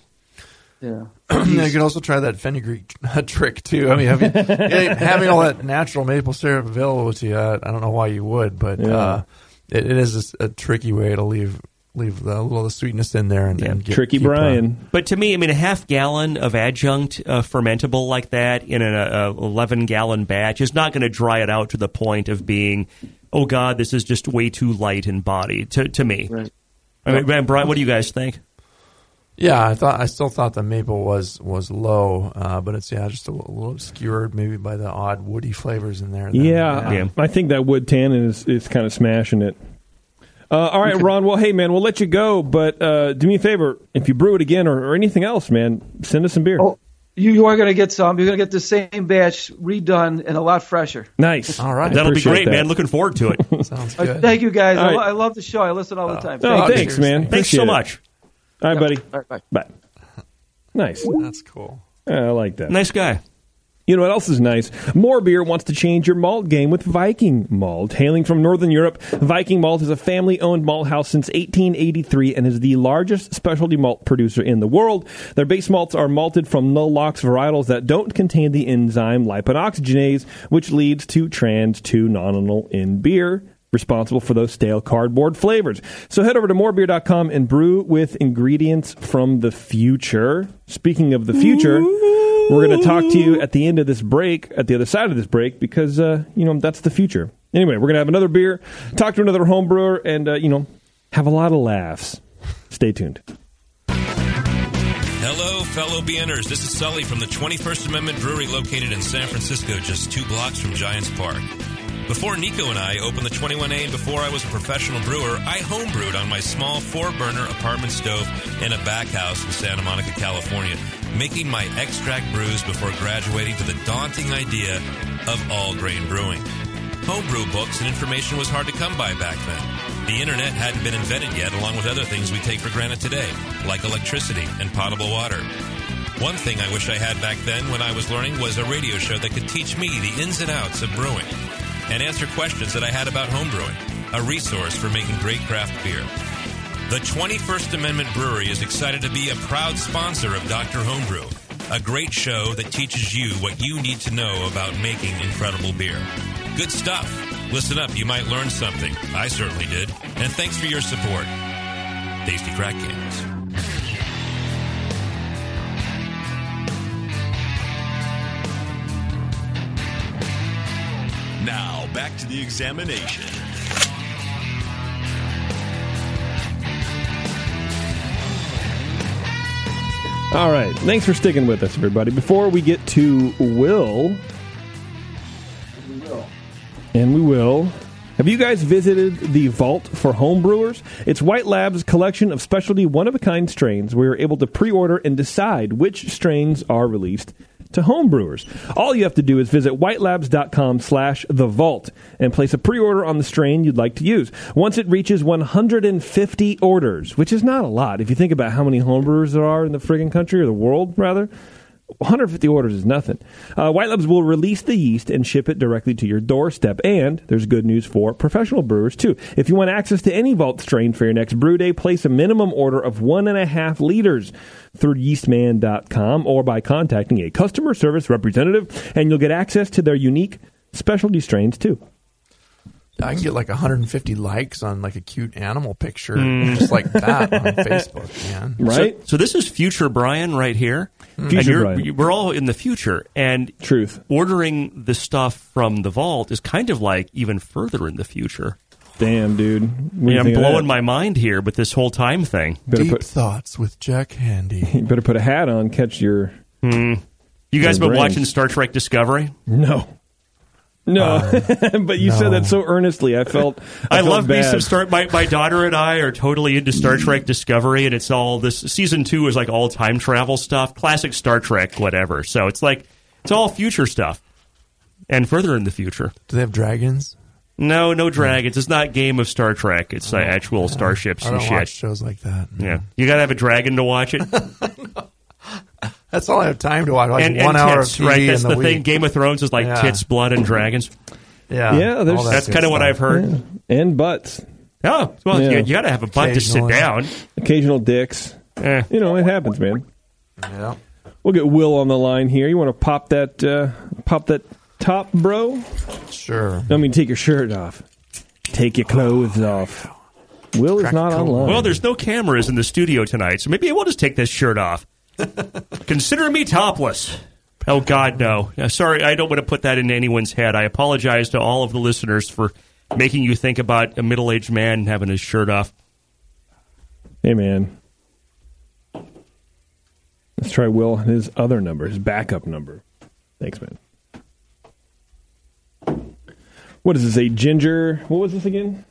Yeah. (clears throat) Yeah, you could also try that fenugreek (laughs) trick too. I mean, having, (laughs) yeah, having all that natural maple syrup available to you, I, I don't know why you would, but Yeah. uh, it, it is a, a tricky way to leave leave the, a little of the sweetness in there and, Yeah. and get, Tricky keep, uh, Brian. but to me, I mean, a half gallon of adjunct uh, fermentable like that in an uh, eleven gallon batch is not going to dry it out to the point of being, oh God, this is just way too light in body. To to me, Right. I mean, Brian, what do you guys think? yeah, I thought I still thought the maple was was low, uh, but it's yeah just a little, little obscured maybe by the odd woody flavors in there. then, Yeah, Yeah. I think that wood tannin is, is kind of smashing it. Uh, all right, Ron. Well, hey, man, we'll let you go, but uh, do me a favor. If you brew it again or, or anything else, man, send us some beer. Oh, you, you are going to get some. You're going to get the same batch redone and a lot fresher. Nice. All right. That'll be Appreciate great, that. man. Looking forward to it. (laughs) Sounds Uh, good. thank you, guys. All I, right. lo- I love the show. I listen all the time. Oh, Thank you. thanks, man. Thanks so Appreciate it. much. All right, buddy. All right, bye. Bye. Nice. That's cool. I like that. Nice guy. You know what else is nice? More Beer wants to change your malt game with Viking Malt. Hailing from Northern Europe, Viking Malt is a family owned malt house since 1883 and is the largest specialty malt producer in the world. Their base malts are malted from null lox varietals that don't contain the enzyme lipoxygenase, which leads to trans 2 nonenal in beer. Responsible for those stale cardboard flavors. So head over to morebeer.com and brew with ingredients from the future. Speaking of the future, we're going to talk to you at the end of this break, at the other side of this break, because, uh, you know, that's the future. Anyway, we're going to have another beer, talk to another home brewer, and, uh, you know, have a lot of laughs. Stay tuned. Hello, fellow BNers. This is Sully from the 21st Amendment Brewery located in San Francisco, just two blocks from Giants Park. Before Nico and I opened the 21A and before I was a professional brewer, I homebrewed on my small four burner apartment stove in a back house in Santa Monica, California, making my extract brews before graduating to the daunting idea of all grain brewing. Homebrew books and information was hard to come by back then. The internet hadn't been invented yet, along with other things we take for granted today, like electricity and potable water. One thing I wish I had back then when I was learning was a radio show that could teach me the ins and outs of brewing and answer questions that I had about homebrewing, a resource for making great craft beer. The 21st Amendment Brewery is excited to be a proud sponsor of Dr. Homebrew, a great show that teaches you what you need to know about making incredible beer. Good stuff. Listen up, you might learn something. I certainly did. And thanks for your support. Tasty Crack Games. Now, back to the examination. All right. Thanks for sticking with us, everybody. Before we get to Will, and we will. Have you guys visited the Vault for Homebrewers? It's White Lab's collection of specialty one of a kind strains where you're able to pre order and decide which strains are released to homebrewers. All you have to do is visit whitelabs.com slash the vault and place a pre-order on the strain you'd like to use. Once it reaches 150 orders, which is not a lot if you think about how many homebrewers there are in the friggin' country or the world rather, 150 orders is nothing. Uh, White Labs will release the yeast and ship it directly to your doorstep. And there's good news for professional brewers, too. If you want access to any vault strain for your next brew day, place a minimum order of one and a half liters through yeastman.com or by contacting a customer service representative, and you'll get access to their unique specialty strains, too. I can get like 150 likes on like a cute animal picture, hmm. just like that on (laughs) Facebook, man. Right? So, so this is future Brian right here. Hmm. Future and you're, Brian. We're all in the future, and Truth. ordering the stuff from the vault is kind of like even further in the future. Damn, dude. What do I you mean, I'm blowing my mind here with this whole time thing. Better Deep put, thoughts with Jack Handey. (laughs) you better put a hat on, catch your hmm. You guys Your been brains. watching Star Trek Discovery? No. No, (laughs) but you said that so earnestly. I felt I, I, felt love me bad. some Star. My, my daughter and I are totally into Star Trek Discovery, and it's all this season two is like all time travel stuff, classic Star Trek, whatever. So it's like it's all future stuff, and further in the future. Do they have dragons? No, no dragons. It's not Game of Star Trek. It's uh, actual starships I and don't shit. watch shows like that. Yeah, you got to have a dragon to watch it, (laughs) (laughs) That's all I have time to watch. Like and, one and hour tits, of TV right? That's in the the thing. Game of Thrones is like Yeah. tits, blood, and dragons. Yeah, Yeah, that That's kind of what. I've heard. Yeah. and butts, Oh, well, Yeah. you, you got to have a butt to sit down. occasional dicks. Eh. You know, it happens, man. Yeah. We'll get Will on the line here. You want to pop that uh, pop that top, bro? Sure. I mean, take your shirt off. Take your clothes off. Will is not cold. online. Well, there's no cameras in the studio tonight, so maybe I will just take this shirt off. (laughs) Consider me topless. Oh God, no! Uh, sorry, I don't want to put that into anyone's head. I apologize to all of the listeners for making you think about a middle-aged man having his shirt off. Hey, man. Let's try Will his other number, his backup number. Thanks, man. What is this? A ginger? What was this again?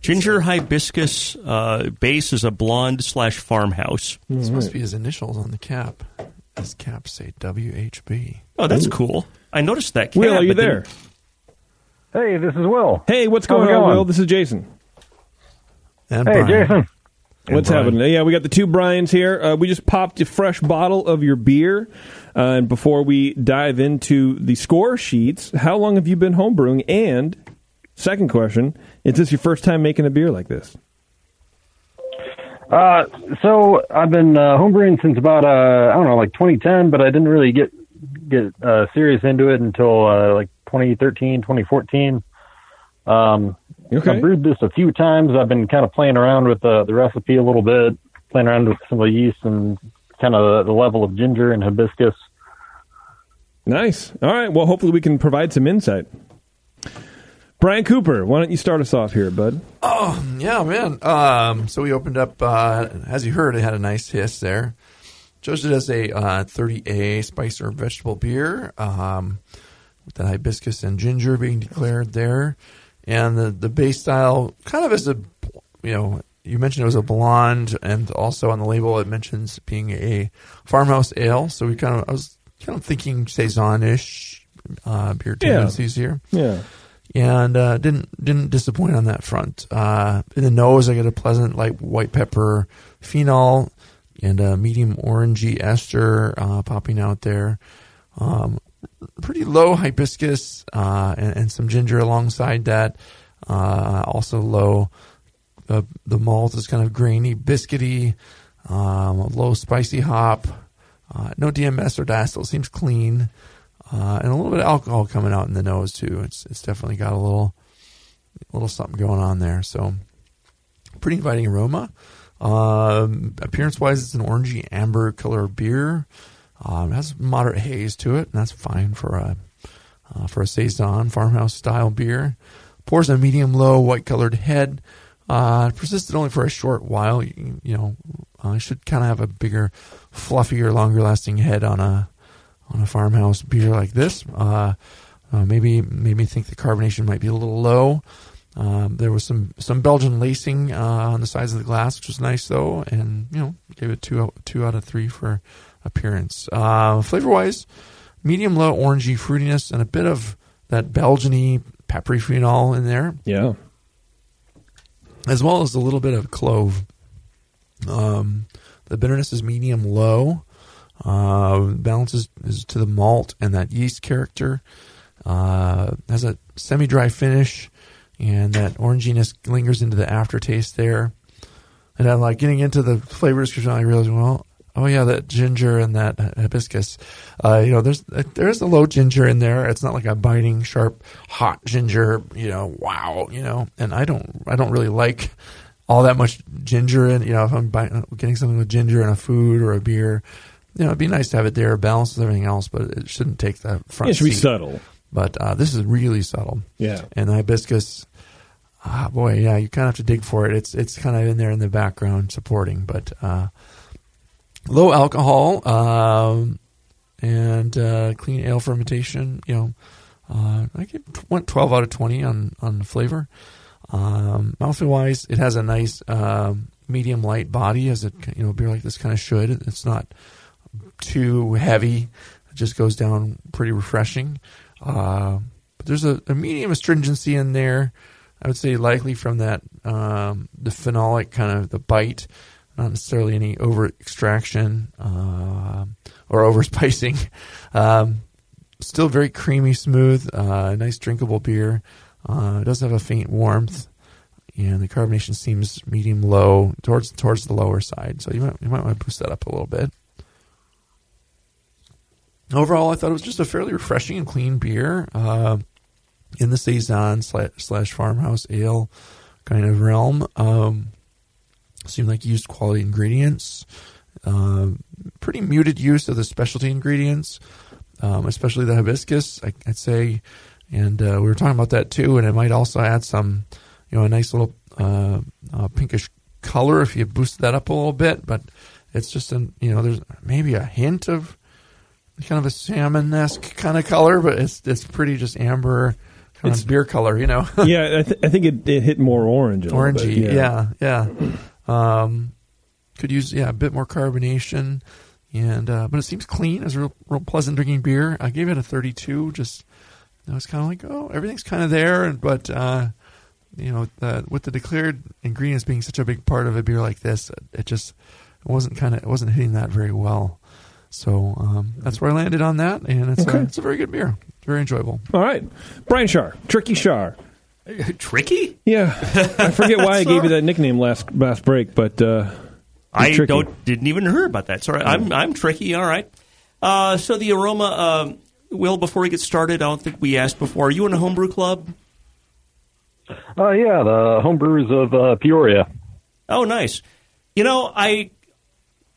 Ginger hibiscus uh, base is a blonde slash farmhouse. This must be his initials on the cap. His cap say WHB. Oh, that's cool. I noticed that. Cap, Will, are you but then- there? Hey, this is Will. Hey, what's How's going on, going? Will? This is Jason. And Hey, Brian. Jason. What's Brian. happening? Yeah, we got the two Brians here. Uh, we just popped a fresh bottle of your beer. Uh, and before we dive into the score sheets, how long have you been homebrewing? And second question, is this your first time making a beer like this? Uh, so I've been uh, homebrewing since about uh, I don't know, like 2010, but I didn't really get get uh, serious into it until uh, like 2013, 2014. Um, Okay. I've brewed this a few times. I've been kind of playing around with uh, the recipe a little bit, playing around with some of the yeast and kind of the level of ginger and hibiscus. Nice. All right. Well, hopefully we can provide some insight. Brian Cooper, why don't you start us off here, bud? Oh yeah, man. Um, so we opened up, uh, as you heard, it had a nice hiss there. Chose it as a uh, 30A spice or vegetable beer um, with that hibiscus and ginger being declared there. And the, the base style kind of as a, you know, you mentioned it was a blonde, and also on the label it mentions being a farmhouse ale. So we kind of, I was kind of thinking saison-ish uh, beer Yeah. tendencies here Yeah. And uh, didn't didn't disappoint on that front. Uh, in the nose, I get a pleasant light white pepper phenol and a medium orangey ester uh, popping out there. Um, pretty low hibiscus uh, and, and some ginger alongside that. Uh, also low. The the malt is kind of grainy, biscuity, um, low spicy hop. Uh, no DMS or diacetyl. Seems clean. Uh, and a little bit of alcohol coming out in the nose too. It's it's definitely got a little little something going on there. So pretty inviting aroma. Um, appearance wise, it's an orangey amber color beer. Um, it has moderate haze to it, and that's fine for a uh, for a saison farmhouse style beer. Pours a medium low white colored head. Uh, persisted only for a short while. You, you know, uh, should kind of have a bigger, fluffier, longer lasting head on a on a farmhouse beer like this. Uh, uh, maybe made me think the carbonation might be a little low. Um, there was some some Belgian lacing uh, on the sides of the glass, which was nice though, and you know gave it two out, two out of three for appearance. Uh, flavor wise, medium low orangey fruitiness and a bit of that Belgiany peppery phenol in there Yeah. as well as a little bit of clove. Um, the bitterness is medium low. Uh, balances is to the malt and that yeast character. Uh, has a semi dry finish, and that oranginess lingers into the aftertaste there. And I'm like getting into the flavor description. I realized, well, oh yeah, that ginger and that hibiscus. Uh, you know, there's there's a low ginger in there. It's not like a biting, sharp, hot ginger. You know, wow. You know, and I don't I don't really like all that much ginger in. You know, if I'm buying, getting something with ginger in a food or a beer, you know, it'd be nice to have it there, balanced with everything else, but it shouldn't take the front. It should be subtle. But uh, this is really subtle. Yeah. And the hibiscus, ah, boy, yeah, you kind of have to dig for it. It's it's kind of in there in the background supporting, but uh, low alcohol um, and uh, clean ale fermentation. You know, uh, I give went twelve out of twenty on on the flavor. Um, mouthfeel wise, it has a nice um, medium light body, as a you know beer like this kind of should. It's not too heavy. It just goes down pretty refreshing. Uh, but there's a, a, medium astringency in there. I would say likely from that um, the phenolic kind of the bite, not necessarily any over extraction uh, or (laughs) over spicing. Um, still very creamy, smooth, uh, nice drinkable beer. Uh, it does have a faint warmth, and the carbonation seems medium low towards towards the lower side. So you might you might want to boost that up a little bit. Overall, I thought it was just a fairly refreshing and clean beer uh, in the saison slash, slash, farmhouse ale kind of realm. Um, seemed like used quality ingredients. Uh, pretty muted use of the specialty ingredients, um, especially the hibiscus. I, would say, and uh, we were talking about that too. And it might also add some, you know, a nice little uh, uh, pinkish color if you boost that up a little bit. But it's just an, you know, there's maybe a hint of kind of a salmon esque kind of color, but it's it's pretty just amber kind it's, of beer color, you know. (laughs) yeah, I, th- I, think it, it hit more orange. Orangey, bit, yeah, yeah. yeah. Um, could use yeah a bit more carbonation, and uh, but it seems clean. It's a real, real pleasant drinking beer. I gave it a 32. Just I was kind of like, oh, everything's kind of there, and but uh, you know, the, with the declared ingredients being such a big part of a beer like this, it, it just it wasn't kind of it wasn't hitting that very well. So um, that's where I landed on that, and it's okay. a, it's a very good beer, very enjoyable. All right, Brian Shar, Tricky Shar. (laughs) Tricky? Yeah, I forget why I gave you that nickname last last break, but uh, I tricky. don't didn't even hear about that. Sorry, I'm I'm tricky. All right. Uh, so the aroma, uh, Will. Before we get started, I don't think we asked before. Are you in a homebrew club? Uh, yeah, the homebrewers of uh, Peoria. Oh, nice. You know, I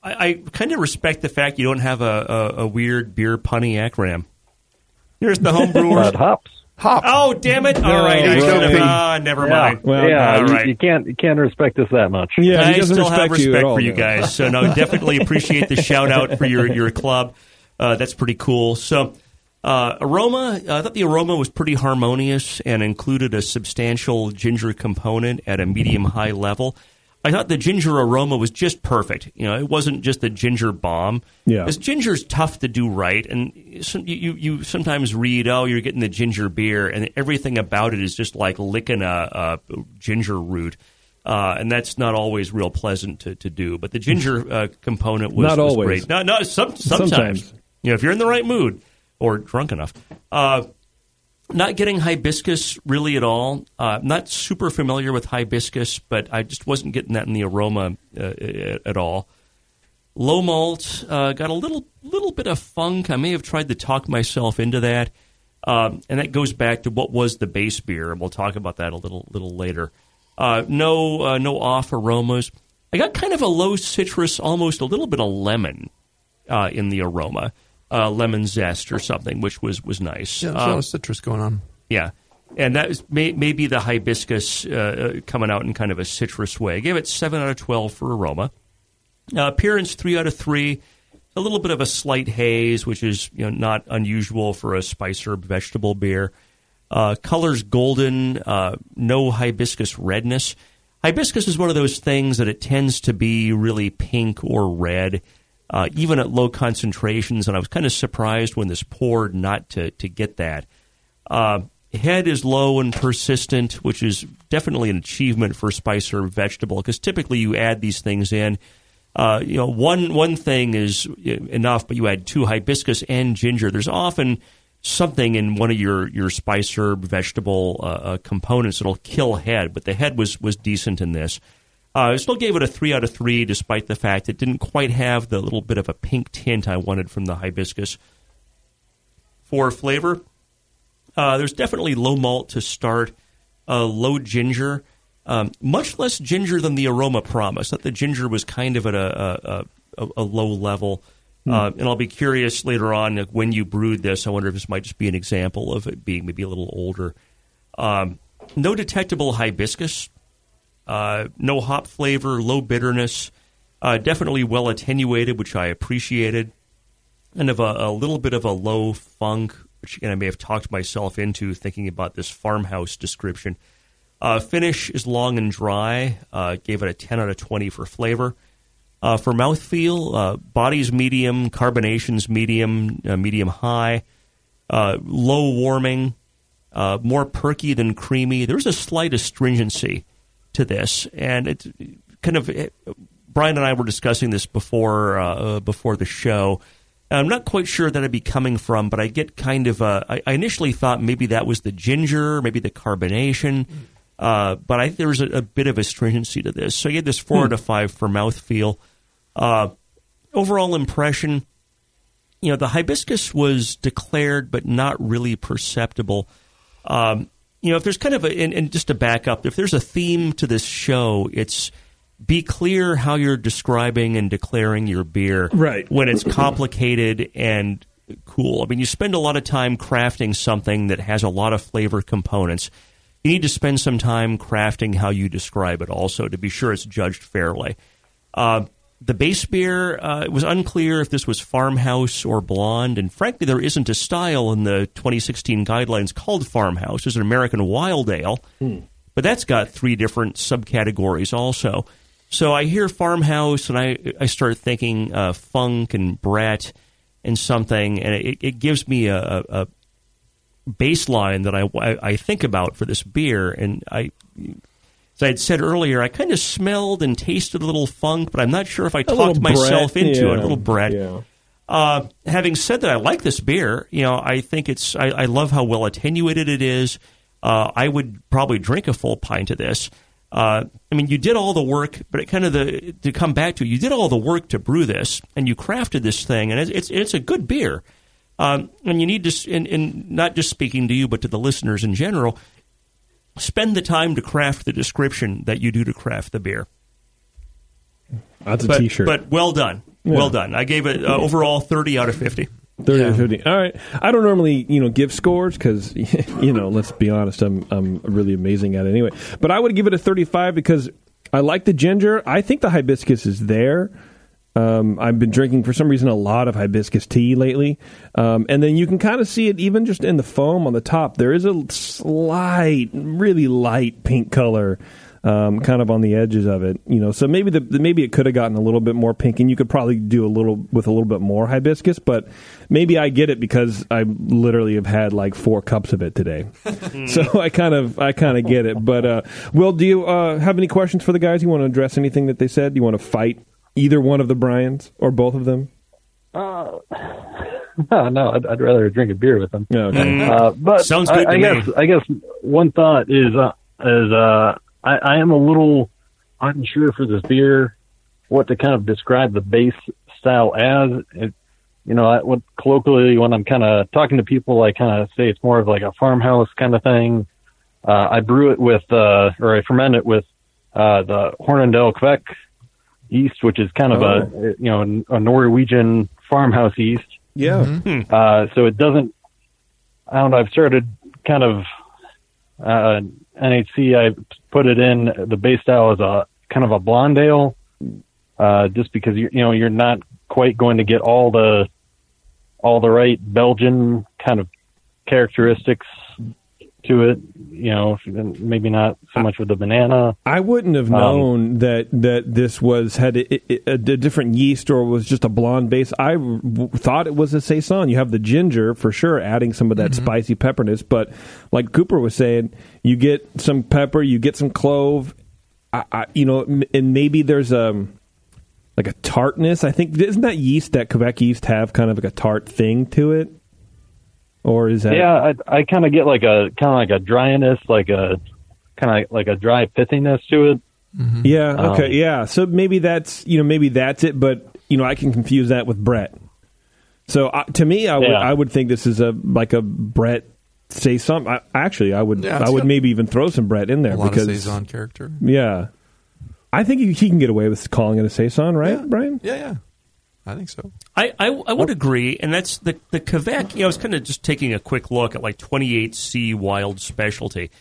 I, I kind of respect the fact you don't have a, a, a weird beer punny acronym. Here's the (laughs) homebrewers. Uh, hops. Hop. Oh, damn it! All right, I should uh, never yeah. mind. Well, yeah, you, you, can't you can't respect us that much. Yeah, I still respect have respect you for all, you guys. So no, definitely appreciate the shout out for your your club. Uh, that's pretty cool. So. Uh, aroma, I thought the aroma was pretty harmonious and included a substantial ginger component at a medium high level. I thought the ginger aroma was just perfect. You know, it wasn't just a ginger bomb. Yeah, because ginger's tough to do right, and you you sometimes read, oh, you're getting the ginger beer, and everything about it is just like licking a, a ginger root. Uh, and that's not always real pleasant to, to do. But the ginger (laughs) uh, component was, not was always. great. No, no, some, sometimes. sometimes. You know, if you're in the right mood or drunk enough. Uh, not getting hibiscus really at all. Uh, not super familiar with hibiscus, but I just wasn't getting that in the aroma uh, at all. Low malt uh, got a little little bit of funk. I may have tried to talk myself into that, um, and that goes back to what was the base beer, and we'll talk about that a little little later. Uh, no uh, no off aromas. I got kind of a low citrus, almost a little bit of lemon uh, in the aroma uh, lemon zest or something, which was was nice. Yeah, there's a lot of citrus going on. Yeah, and that was may, maybe the hibiscus uh, uh, coming out in kind of a citrus way. I gave it seven out of twelve for aroma. Uh, appearance three out of three. A little bit of a slight haze, which is you know not unusual for a spice herb vegetable beer. Uh, colors golden, uh, no hibiscus redness. Hibiscus is one of those things that it tends to be really pink or red uh, even at low concentrations. And I was kind of surprised when this poured not to, to get that. Uh, head is low and persistent, which is definitely an achievement for spice or vegetable because typically you add these things in. Uh, you know, one one thing is enough, but you add two hibiscus and ginger. There's often something in one of your, your spice herb vegetable uh, uh components that'll kill head, but the head was was decent in this. Uh, I still gave it a three out of three, despite the fact it didn't quite have the little bit of a pink tint I wanted from the hibiscus. For flavor, uh, there's definitely low malt to start, uh, low ginger, um, much less ginger than the aroma promised. That the ginger was kind of at a, a, a, a low level. Hmm. Uh, and I'll be curious later on like, when you brewed this. I wonder if this might just be an example of it being maybe a little older. Um, no detectable hibiscus uh, no hop flavor, low bitterness, uh, definitely well attenuated, which I appreciated. kind of a, a little bit of a low funk, which again I may have talked myself into thinking about this farmhouse description. Uh, finish is long and dry. Uh, gave it a 10 out of 20 for flavor. Uh, for mouthfeel, uh, body's medium, carbonation's medium, medium high, low warming, more perky than creamy. There's a slight astringency to this, and it's kind of. Brian and I were discussing this before uh, before the show. I'm not quite sure that I'd be coming from, but I get kind of. A, I, I initially thought maybe that was the ginger, maybe the carbonation. Uh, but I think there was a, a, bit of astringency to this. So I gave this four hmm. out of five for mouthfeel. Uh, overall impression, you know, the hibiscus was declared but not really perceptible. Um, you know, if there's kind of a, and, and just to back up, if there's a theme to this show, it's be clear how you're describing and declaring your beer. Right. When it's complicated and cool. I mean, you spend a lot of time crafting something that has a lot of flavor components you need to spend some time crafting how you describe it also to be sure it's judged fairly. Uh, the base beer, uh, it was unclear if this was farmhouse or blonde, and frankly, there isn't a style in the 2016 guidelines called farmhouse. There's an American wild ale, hmm. but that's got three different subcategories also. So I hear farmhouse, and I I start thinking uh, funk and Brett and something, and it, it gives me a, a, baseline that I, I, I think about for this beer. And I, as I had said earlier, I kind of smelled and tasted a little funk, but I'm not sure if I talked myself Brett, into yeah. it. A little Brett. Yeah. Uh, having said that, I like this beer. You know, I think it's. I, I love how well attenuated it is. Uh, I would probably drink a full pint of this. Uh, I mean, you did all the work, but it kind of the to come back to it, you did all the work to brew this, and you crafted this thing, and it's it's, it's a good beer. Um, and you need to, in, in not just speaking to you, but to the listeners in general, spend the time to craft the description that you do to craft the beer. That's a but, shirt But well done. Yeah. Well done. I gave it uh, overall 30 out of 50. 30 yeah. 50. All right. I don't normally, you know, give scores because, (laughs) you know, let's be honest, I'm, I'm really amazing at it anyway. But I would give it a 35 because I like the ginger. I think the hibiscus is there. Um, I've been drinking for some reason a lot of hibiscus tea lately, um, and then you can kind of see it even just in the foam on the top. There is a slight, really light pink color, um, kind of on the edges of it. You know, so maybe the maybe it could have gotten a little bit more pink, and you could probably do a little with a little bit more hibiscus. But maybe I get it because I literally have had like four cups of it today, (laughs) so I kind of I kind of get it. But uh, Will, do you uh, have any questions for the guys? You want to address anything that they said? Do you want to fight? Either one of the Bryans or both of them? Uh, no, (laughs) no, I'd, I'd rather drink a beer with them. okay. Mm. Uh, but Sounds good I, I guess I guess one thought is uh, is uh, I, I am a little unsure for this beer what to kind of describe the base style as. It, you know, I, what colloquially when I'm kind of talking to people, I kind of say it's more of like a farmhouse kind of thing. Uh, I brew it with, uh, or I ferment it with uh, the Hornindal Kveik yeast, which is kind of oh. a you know a Norwegian farmhouse yeast. Yeah. Mm-hmm. Uh, so it doesn't. I don't know. I've started kind of uh, NHC. I put it in the base style as a kind of a blonde ale, uh, just because you you know you're not quite going to get all the all the right Belgian kind of characteristics to it. You know, maybe not so much with the banana. I wouldn't have um, known um, that that this was had a, a, a, different yeast or was just a blonde base. I w- thought it was a saison. You have the ginger for sure, adding some of that mm-hmm. spicy pepperness. But like Cooper was saying, you get some pepper, you get some clove. I, I, you know, and maybe there's a like a tartness. I think isn't that yeast that Quebec yeast have kind of like a tart thing to it or is that? Yeah, I, I kind of get like a kind of like a dryness, like a kind of like a dry pithiness to it. Mm-hmm. Yeah. Okay. Um, yeah. So maybe that's you know maybe that's it, but you know I can confuse that with Brett. So uh, to me, I would yeah. I would think this is a like a Brett saison. I, actually, I would yeah, I would maybe even throw some Brett in there a because saison character. Yeah, I think he, he, can get away with calling it a saison, right, yeah. Brian? Yeah, yeah. I think so. I, I, I would agree, and that's the the Kveik. You know, I was kind of just taking a quick look at like 28C Wild Specialty,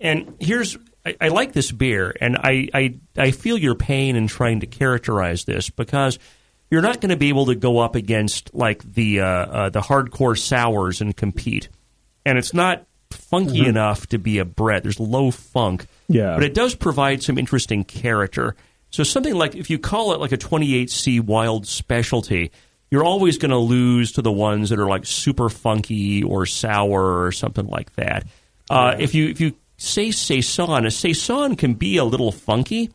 and here's I, I, like this beer, and I, I I feel your pain in trying to characterize this because you're not going to be able to go up against like the uh, uh, the hardcore sours and compete. And it's not funky enough to be a Brett. There's low funk, Yeah. but it does provide some interesting character. So something like if you call it like a 28C wild specialty, you're always going to lose to the ones that are like super funky or sour or something like that. Uh, if you if you say saison, a saison can be a little funky,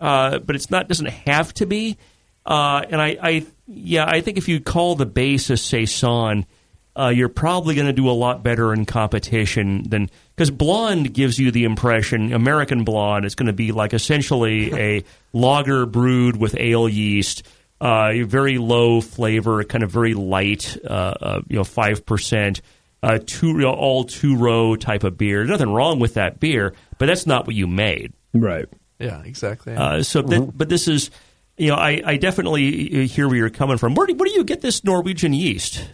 uh, but it's not doesn't have to be. Uh, and I, I yeah, I think if you call the base a saison, uh, you're probably going to do a lot better in competition than because blonde gives you the impression American blonde is going to be like essentially (laughs) a lager brewed with ale yeast, uh, very low flavor, kind of very light, uh, uh, you know, five percent. Uh, two all two row type of beer. There's nothing wrong with that beer, but that's not what you made. Right. Yeah, exactly. Uh, so, that, but this is, you know, I, I definitely hear where you're coming from. Where do, where do you get this Norwegian yeast?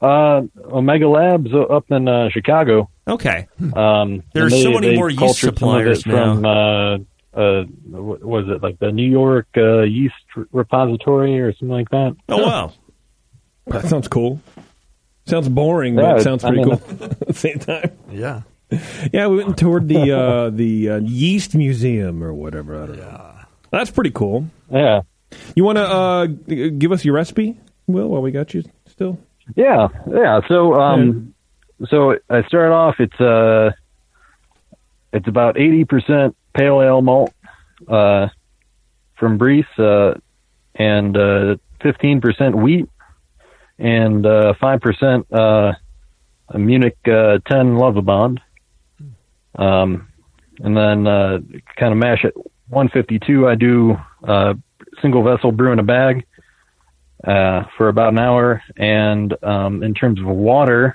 Uh, Omega Labs up in uh, Chicago. Okay, Um, There's and so many more yeast cultured some of it suppliers now. From, uh, uh, what was it like the New York uh, Yeast Repository or something like that? oh wow, That sounds cool. Sounds boring, Yeah, but it it's- sounds I pretty mean, cool (laughs) at the same time. yeah. Yeah, we went toward the uh, the uh, yeast museum or whatever. I don't know. That's pretty cool. Yeah, You want to uh, give us your recipe, Will, while we got you still? Yeah, yeah. So, um, so I started off. It's uh, it's about eighty percent pale ale malt, uh, from Briess, uh, and uh, fifteen percent wheat, and uh, five percent uh, Munich uh, ten Lovibond. Um, and then uh, kind of mash it 152. I do uh, single vessel brew in a bag uh, for about an hour. And um, in terms of water,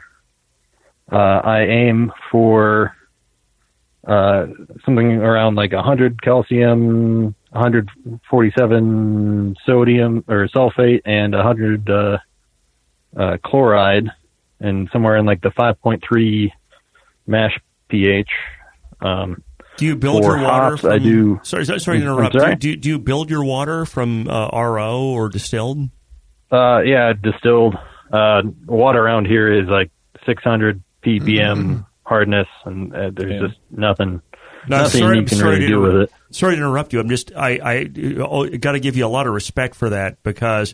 uh, I aim for uh, something around like 100 calcium, 147 sodium or sulfate, and 100 uh, uh, chloride, and somewhere in like the 5.3 mash pH. Um, do you build your water? hops, From, I do- Sorry, sorry, sorry to interrupt. sorry? Do, you, do you build your water from uh, RO or distilled? Uh, yeah, distilled. Uh, water around here is like 600 ppm hardness, and uh, there's Yeah. just nothing, No, nothing sorry- you can sorry really to do with it. Sorry to interrupt you. I'm just I I got to give you a lot of respect for that because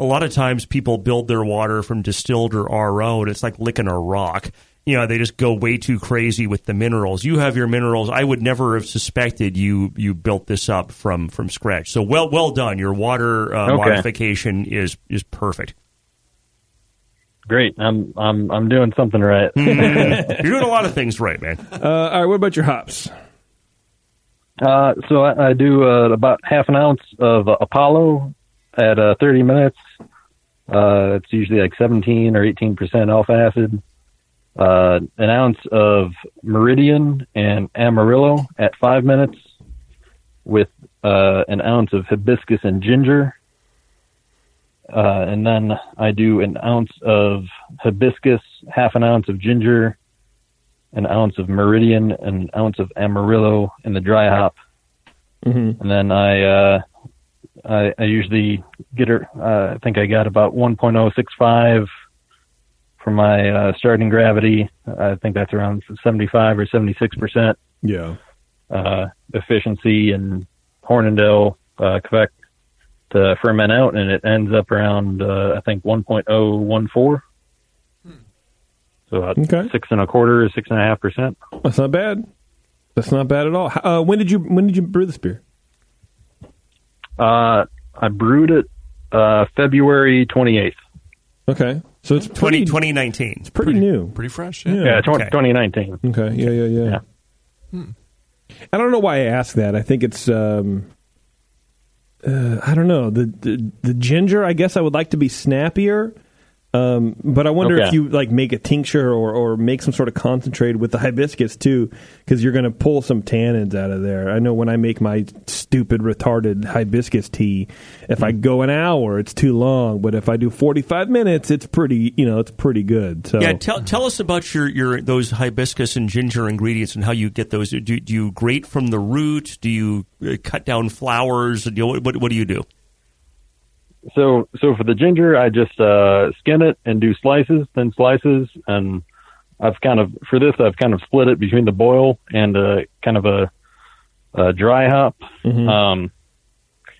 a lot of times people build their water from distilled or RO, and it's like licking a rock. You know, they just go way too crazy with the minerals. You have your minerals. I would never have suspected you you built this up from from scratch. So well well done. Your water uh, Okay. modification is is perfect. Great, I'm I'm I'm doing something right. (laughs) You're doing (laughs) a lot of things right, man. Uh, all right, what about your hops? Uh, so I, I do uh, about half an ounce of uh, Apollo at uh, 30 minutes. Uh, it's usually like 17 or 18 percent alpha acid. Uh, an ounce of Meridian and Amarillo at five minutes, with uh, an ounce of hibiscus and ginger. Uh, and then I do an ounce of hibiscus, half an ounce of ginger, an ounce of Meridian, an ounce of Amarillo in the dry hop, Mm-hmm. and then I uh, I, I usually get her. Uh, I think I got about 1.065 for my uh, starting gravity. I think that's around 75 or 76 percent Yeah. uh, efficiency and Hornindal, uh, Quebec to ferment out, and it ends up around uh, I think 1.014. So about Okay. six and a quarter, or six and a half percent. That's not bad. That's not bad at all. Uh, when did you when did you brew this beer? Uh, I brewed it uh, February 28th. Okay, so it's 20, pretty 2019. it's pretty, new. Pretty fresh. Yeah. Yeah. Yeah, tw- Okay. 2019. Okay. Yeah. Yeah. Yeah. Yeah. I don't know why I asked that. I think it's. Um, uh, I don't know the, the the ginger. I guess I would like to be snappier, um, but I wonder if you like make a tincture or, or make some sort of concentrate with the hibiscus too, because you're going to pull some tannins out of there. I know when I make my stupid retarded hibiscus tea, if I go an hour, it's too long, but if I do 45 minutes, it's pretty. You know, it's pretty good. So Yeah, tell tell us about your, your those hibiscus and ginger ingredients and how you get those. Do, do you grate from the root? Do you uh, cut down flowers? Do you, what what do you do? So so for the ginger, I just uh, skin it and do slices, thin slices, and I've kind of for this I've kind of split it between the boil and uh, kind of a, a dry hop. Mm-hmm. Um,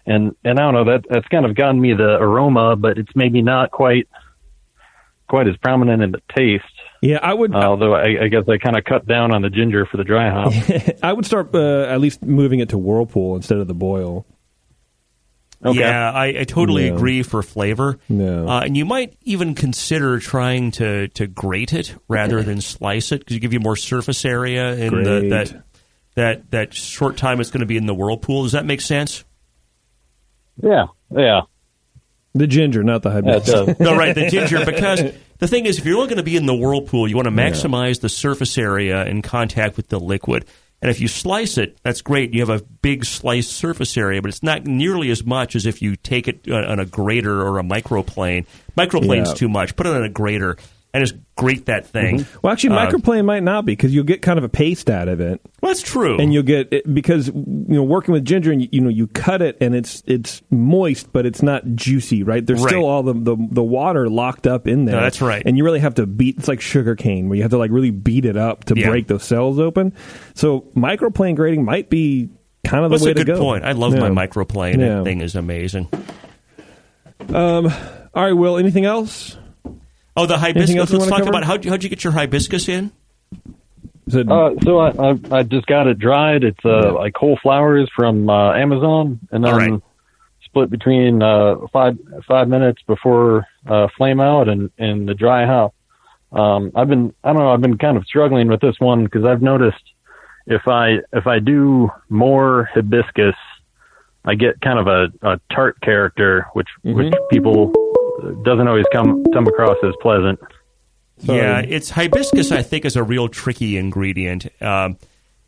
and and I don't know that that's kind of gotten me the aroma, but it's maybe not quite quite as prominent in the taste. Yeah, I would. Uh, although I, I guess I kind of cut down on the ginger for the dry hop. (laughs) I would start uh, at least moving it to whirlpool instead of the boil. Okay. Yeah, I, I totally No. agree for flavor. No. Uh, and you might even consider trying to, to grate it rather than slice it because you give you more surface area in the, that that that short time it's going to be in the whirlpool. Does that make sense? Yeah, yeah. The ginger, not the hibiscus. does. (laughs) No, right, the ginger. Because (laughs) the thing is, if you're only going to be in the whirlpool, you want to maximize the surface area in contact with the liquid. And if you slice it, that's great. You have a big sliced surface area, but it's not nearly as much as if you take it uh, on a grater or a microplane. Microplane's Yeah. too much. Put it on a grater and just grate that thing. Well, actually, Uh, microplane might not be because you'll get kind of a paste out of it, Well, that's true. and you'll get it, because you know working with ginger and you, you know you cut it and it's it's moist but it's not juicy, right? There's Right. still all the, the the water locked up in there. No, that's right. And you really have to beat. It's like sugar cane where you have to like really beat it up to Yeah. break those cells open. So microplane grating might be kind of the that's way a to good go. point. I love Yeah. my microplane. Yeah. That thing is amazing. Um. All right, Will. Anything else? Oh, the hibiscus. Let's talk cover? about how how'd you get your hibiscus in? It- Uh, so I, I I just got it dried. It's uh, like whole flowers from uh, Amazon, and then All right. split between uh, five five minutes before uh, flame out and and the dry hop. Um, I've been I don't know I've been kind of struggling with this one because I've noticed if I if I do more hibiscus, I get kind of a, a tart character, which which people doesn't always come come across as pleasant. Sorry. Yeah, it's hibiscus. I think is a real tricky ingredient, um,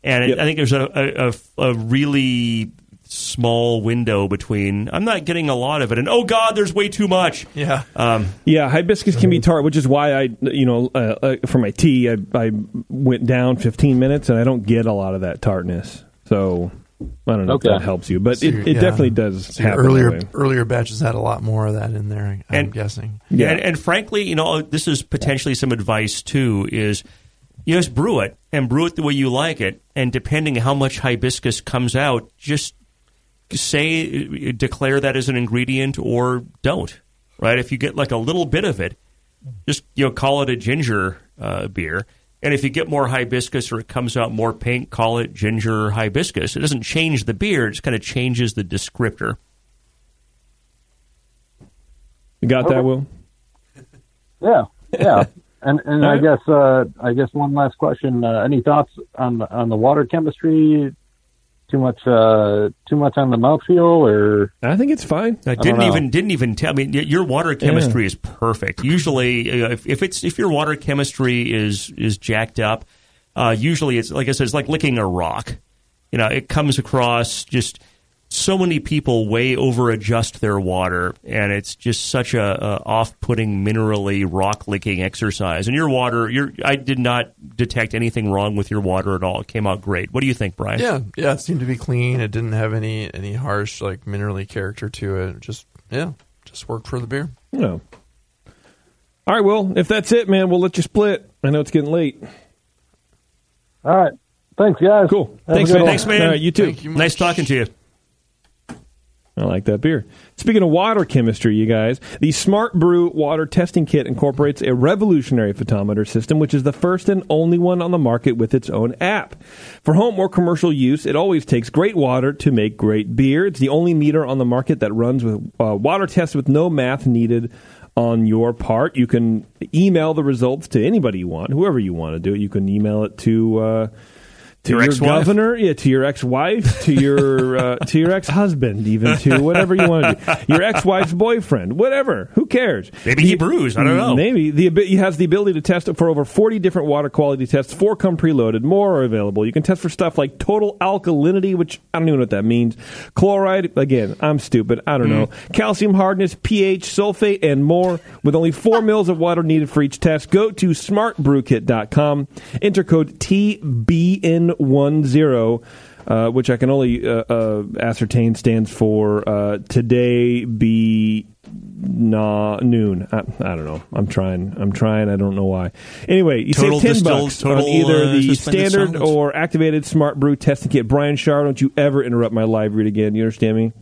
and Yep. I think there's a, a, a, a really small window between. I'm not getting a lot of it, and oh god, there's way too much. Yeah. Um, Yeah, hibiscus can be tart, which is why I, you know, uh, uh, for my tea, I, I went down 15 minutes, and I don't get a lot of that tartness. So I don't know Okay. if that helps you, but So it, it yeah. definitely does So happen. earlier earlier batches had a lot more of that in there. I'm And- guessing. Yeah. and, and frankly, you know, this is potentially some advice too. Is you just brew it and brew it the way you like it, and depending how much hibiscus comes out, just say declare that as an ingredient or don't. Right? If you get like a little bit of it, just you know call it a ginger uh, beer. And if you get more hibiscus or it comes out more pink, call it ginger hibiscus. It doesn't change the beer; it just kind of changes the descriptor. You got that, Will? (laughs) Yeah, yeah. And and I guess uh, I guess one last question. Uh, any thoughts on the, on the water chemistry? Too much uh, too much on the mouthfeel, or I think it's fine. I didn't even didn't even tell. I mean, your water chemistry is perfect. Usually, uh, if, if it's if your water chemistry is is jacked up, uh, usually it's like I said, it's like licking a rock. You know, it comes across just so many people way over adjust their water, and it's just such a, a off putting minerally rock licking exercise. And your water, your I did not detect anything wrong with your water at all. It came out great. What do you think, Brian? Yeah, yeah. It seemed to be clean. It didn't have any any harsh like minerally character to it. Just yeah, just worked for the beer. No. All right, well, If that's it, man, we'll let you split. I know it's getting late. all right. Thanks, guys. Cool. Have Thanks, man. one. Thanks, man. All right, you too. Thank you Nice talking to you. I like that beer. Speaking of water chemistry, you guys, the Smart Brew water testing kit incorporates a revolutionary photometer system, which is the first and only one on the market with its own app. For home or commercial use, it always takes great water to make great beer. It's the only meter on the market that runs with uh, water tests with no math needed on your part. You can email the results to anybody you want, whoever you want to do it. You can email it to. Uh, to Your your, governor, yeah, to your ex-wife, to your uh, to your ex-husband, even to whatever you want to do. Your ex-wife's boyfriend, whatever. Who cares? Maybe he brews. I don't know. Maybe the he has the ability to test it for over forty different water quality tests. Four come preloaded. More are available. You can test for stuff like total alkalinity, which I don't even know what that means. Chloride, again, I'm stupid. I don't know. Calcium hardness, pH, sulfate, and more. With only four mils of water needed for each test, go to smartbrewkit.com. Enter code TBN10 uh, which I can only uh, uh, ascertain stands for uh, today be na- noon. I, I don't know. I'm trying. I'm trying. I don't know why. Anyway, you Total save ten bucks on either uh, the standard or activated smart brew testing kit. Brian Shar, don't you ever interrupt my live read again. You understand me?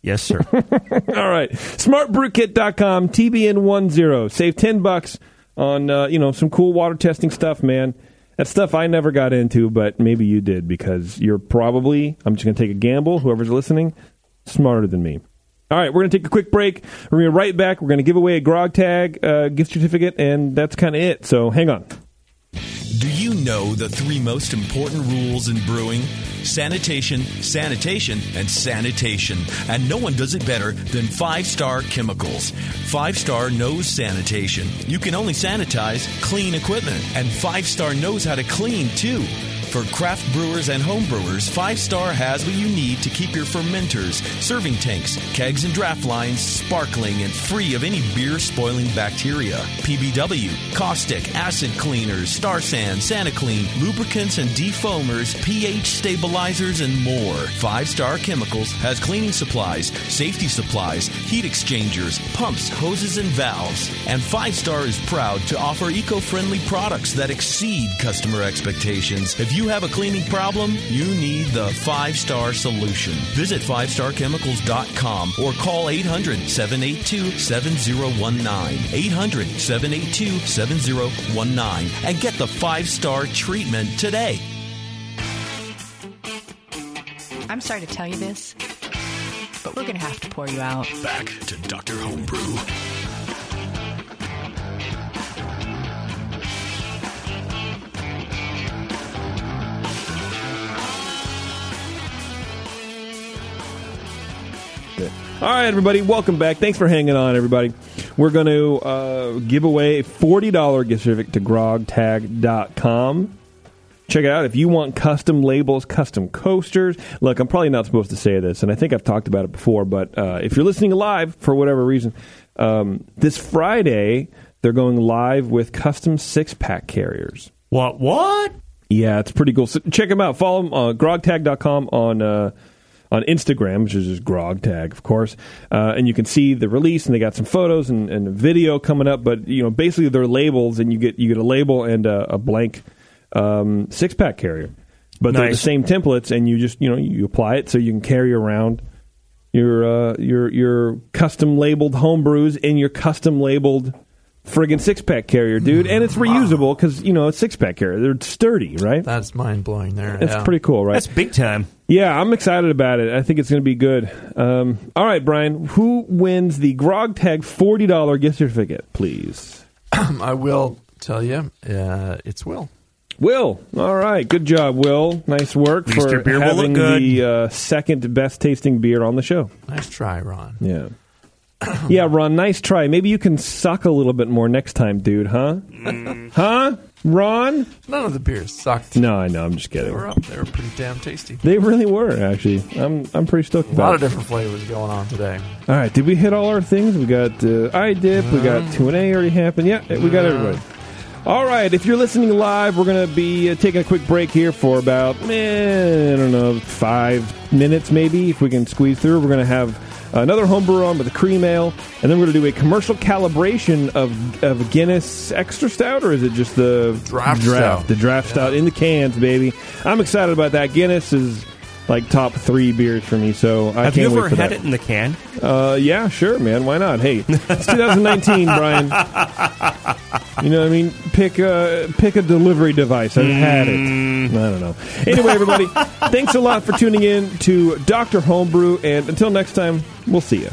Yes, sir. All right. SmartBrewKit.com, TBN10. Save 10 bucks on, uh, you know, some cool water testing stuff, man. That stuff I never got into, but maybe you did because you're probably, I'm just going to take a gamble, whoever's listening, smarter than me. All right, we're going to take a quick break. We're going to be right back. We're going to give away a Grogtag uh, gift certificate, and that's kind of it. So hang on. Do you know the three most important rules in brewing? Sanitation, sanitation, and sanitation. And no one does it better than Five Star Chemicals. Five Star knows sanitation. You can only sanitize clean equipment, and Five Star knows how to clean too. For craft brewers and home brewers, Five Star has what you need to keep your fermenters, serving tanks, kegs, and draft lines sparkling and free of any beer spoiling bacteria. PBW, caustic, acid cleaners, Star San, SaniClean, lubricants and defoamers, pH stabilizers, and more. Five Star Chemicals has cleaning supplies, safety supplies, heat exchangers, pumps, hoses, and valves. And Five Star is proud to offer eco friendly products that exceed customer expectations. If you have a cleaning problem, you need the Five Star solution. Visit 5starchemicals.com or call 800 782 7019. 800 782 7019 and get the five star treatment today. I'm sorry to tell you this, but we're going to have to pour you out. Back to Dr. Homebrew. All right, everybody, welcome back. Thanks for hanging on, everybody. We're going to uh, give away a $40 gift certificate to grogtag.com. Check it out. If you want custom labels, custom coasters, look, I'm probably not supposed to say this, and I think I've talked about it before, but uh, if you're listening live for whatever reason, um, this Friday, they're going live with custom six pack carriers. what? What? Yeah, it's pretty cool. So check them out. Follow them on grogtag.com on uh, on Instagram, which is just grogtag, of course. Uh, and you can see the release, and they got some photos and, and a video coming up. But you know, basically, they're labels, and you get you get a label and a, a blank um, six pack carrier. But they're the same templates, and you just you know you apply it so you can carry around your uh, your your custom labeled home brews in your custom labeled friggin' six pack carrier, dude. And it's reusable because you know it's six pack carrier. They're sturdy, right? That's mind blowing there. It's yeah. pretty cool, right? That's big time. yeah, I'm excited about it. I think it's going to be good. Um, all right, Brian, who wins the Grogtag forty dollar gift certificate, please? (clears throat) I will tell you, uh, it's Will. Will. All right, good job, Will. Nice work At least for beer will look having good. the uh, second best tasting beer on the show. Nice try, Ron. Yeah. (coughs) yeah, Ron, nice try. Maybe you can suck a little bit more next time, dude, huh? (laughs) huh? Ron? None of the beers sucked. No, I know. I'm just They kidding. were up. They were pretty damn tasty. They really were, actually. I'm I'm pretty stoked A about lot of different flavors going on today. All right, did we hit all our things? We got uh, I dip, we got two and a already happened. Yeah, we got everybody. All right, if you're listening live, we're going to be uh, taking a quick break here for about eh, I don't know five minutes maybe if we can squeeze through. We're going to have another homebrew on with a cream ale, and then we're going to do a commercial calibration of of Guinness Extra Stout, or is it just the Draft draft stout. the draft stout in the cans, baby? I'm excited about that. Guinness is like top three beers for me, so I Have can't you ever wait for had that. it in the can? Uh, yeah, sure, man. Why not? Hey, it's 2019, (laughs) Brian. You know what I mean? Pick a pick a delivery device. I've had it. I don't know. Anyway, everybody, (laughs) thanks a lot for tuning in to Doctor Homebrew, and until next time, we'll see you.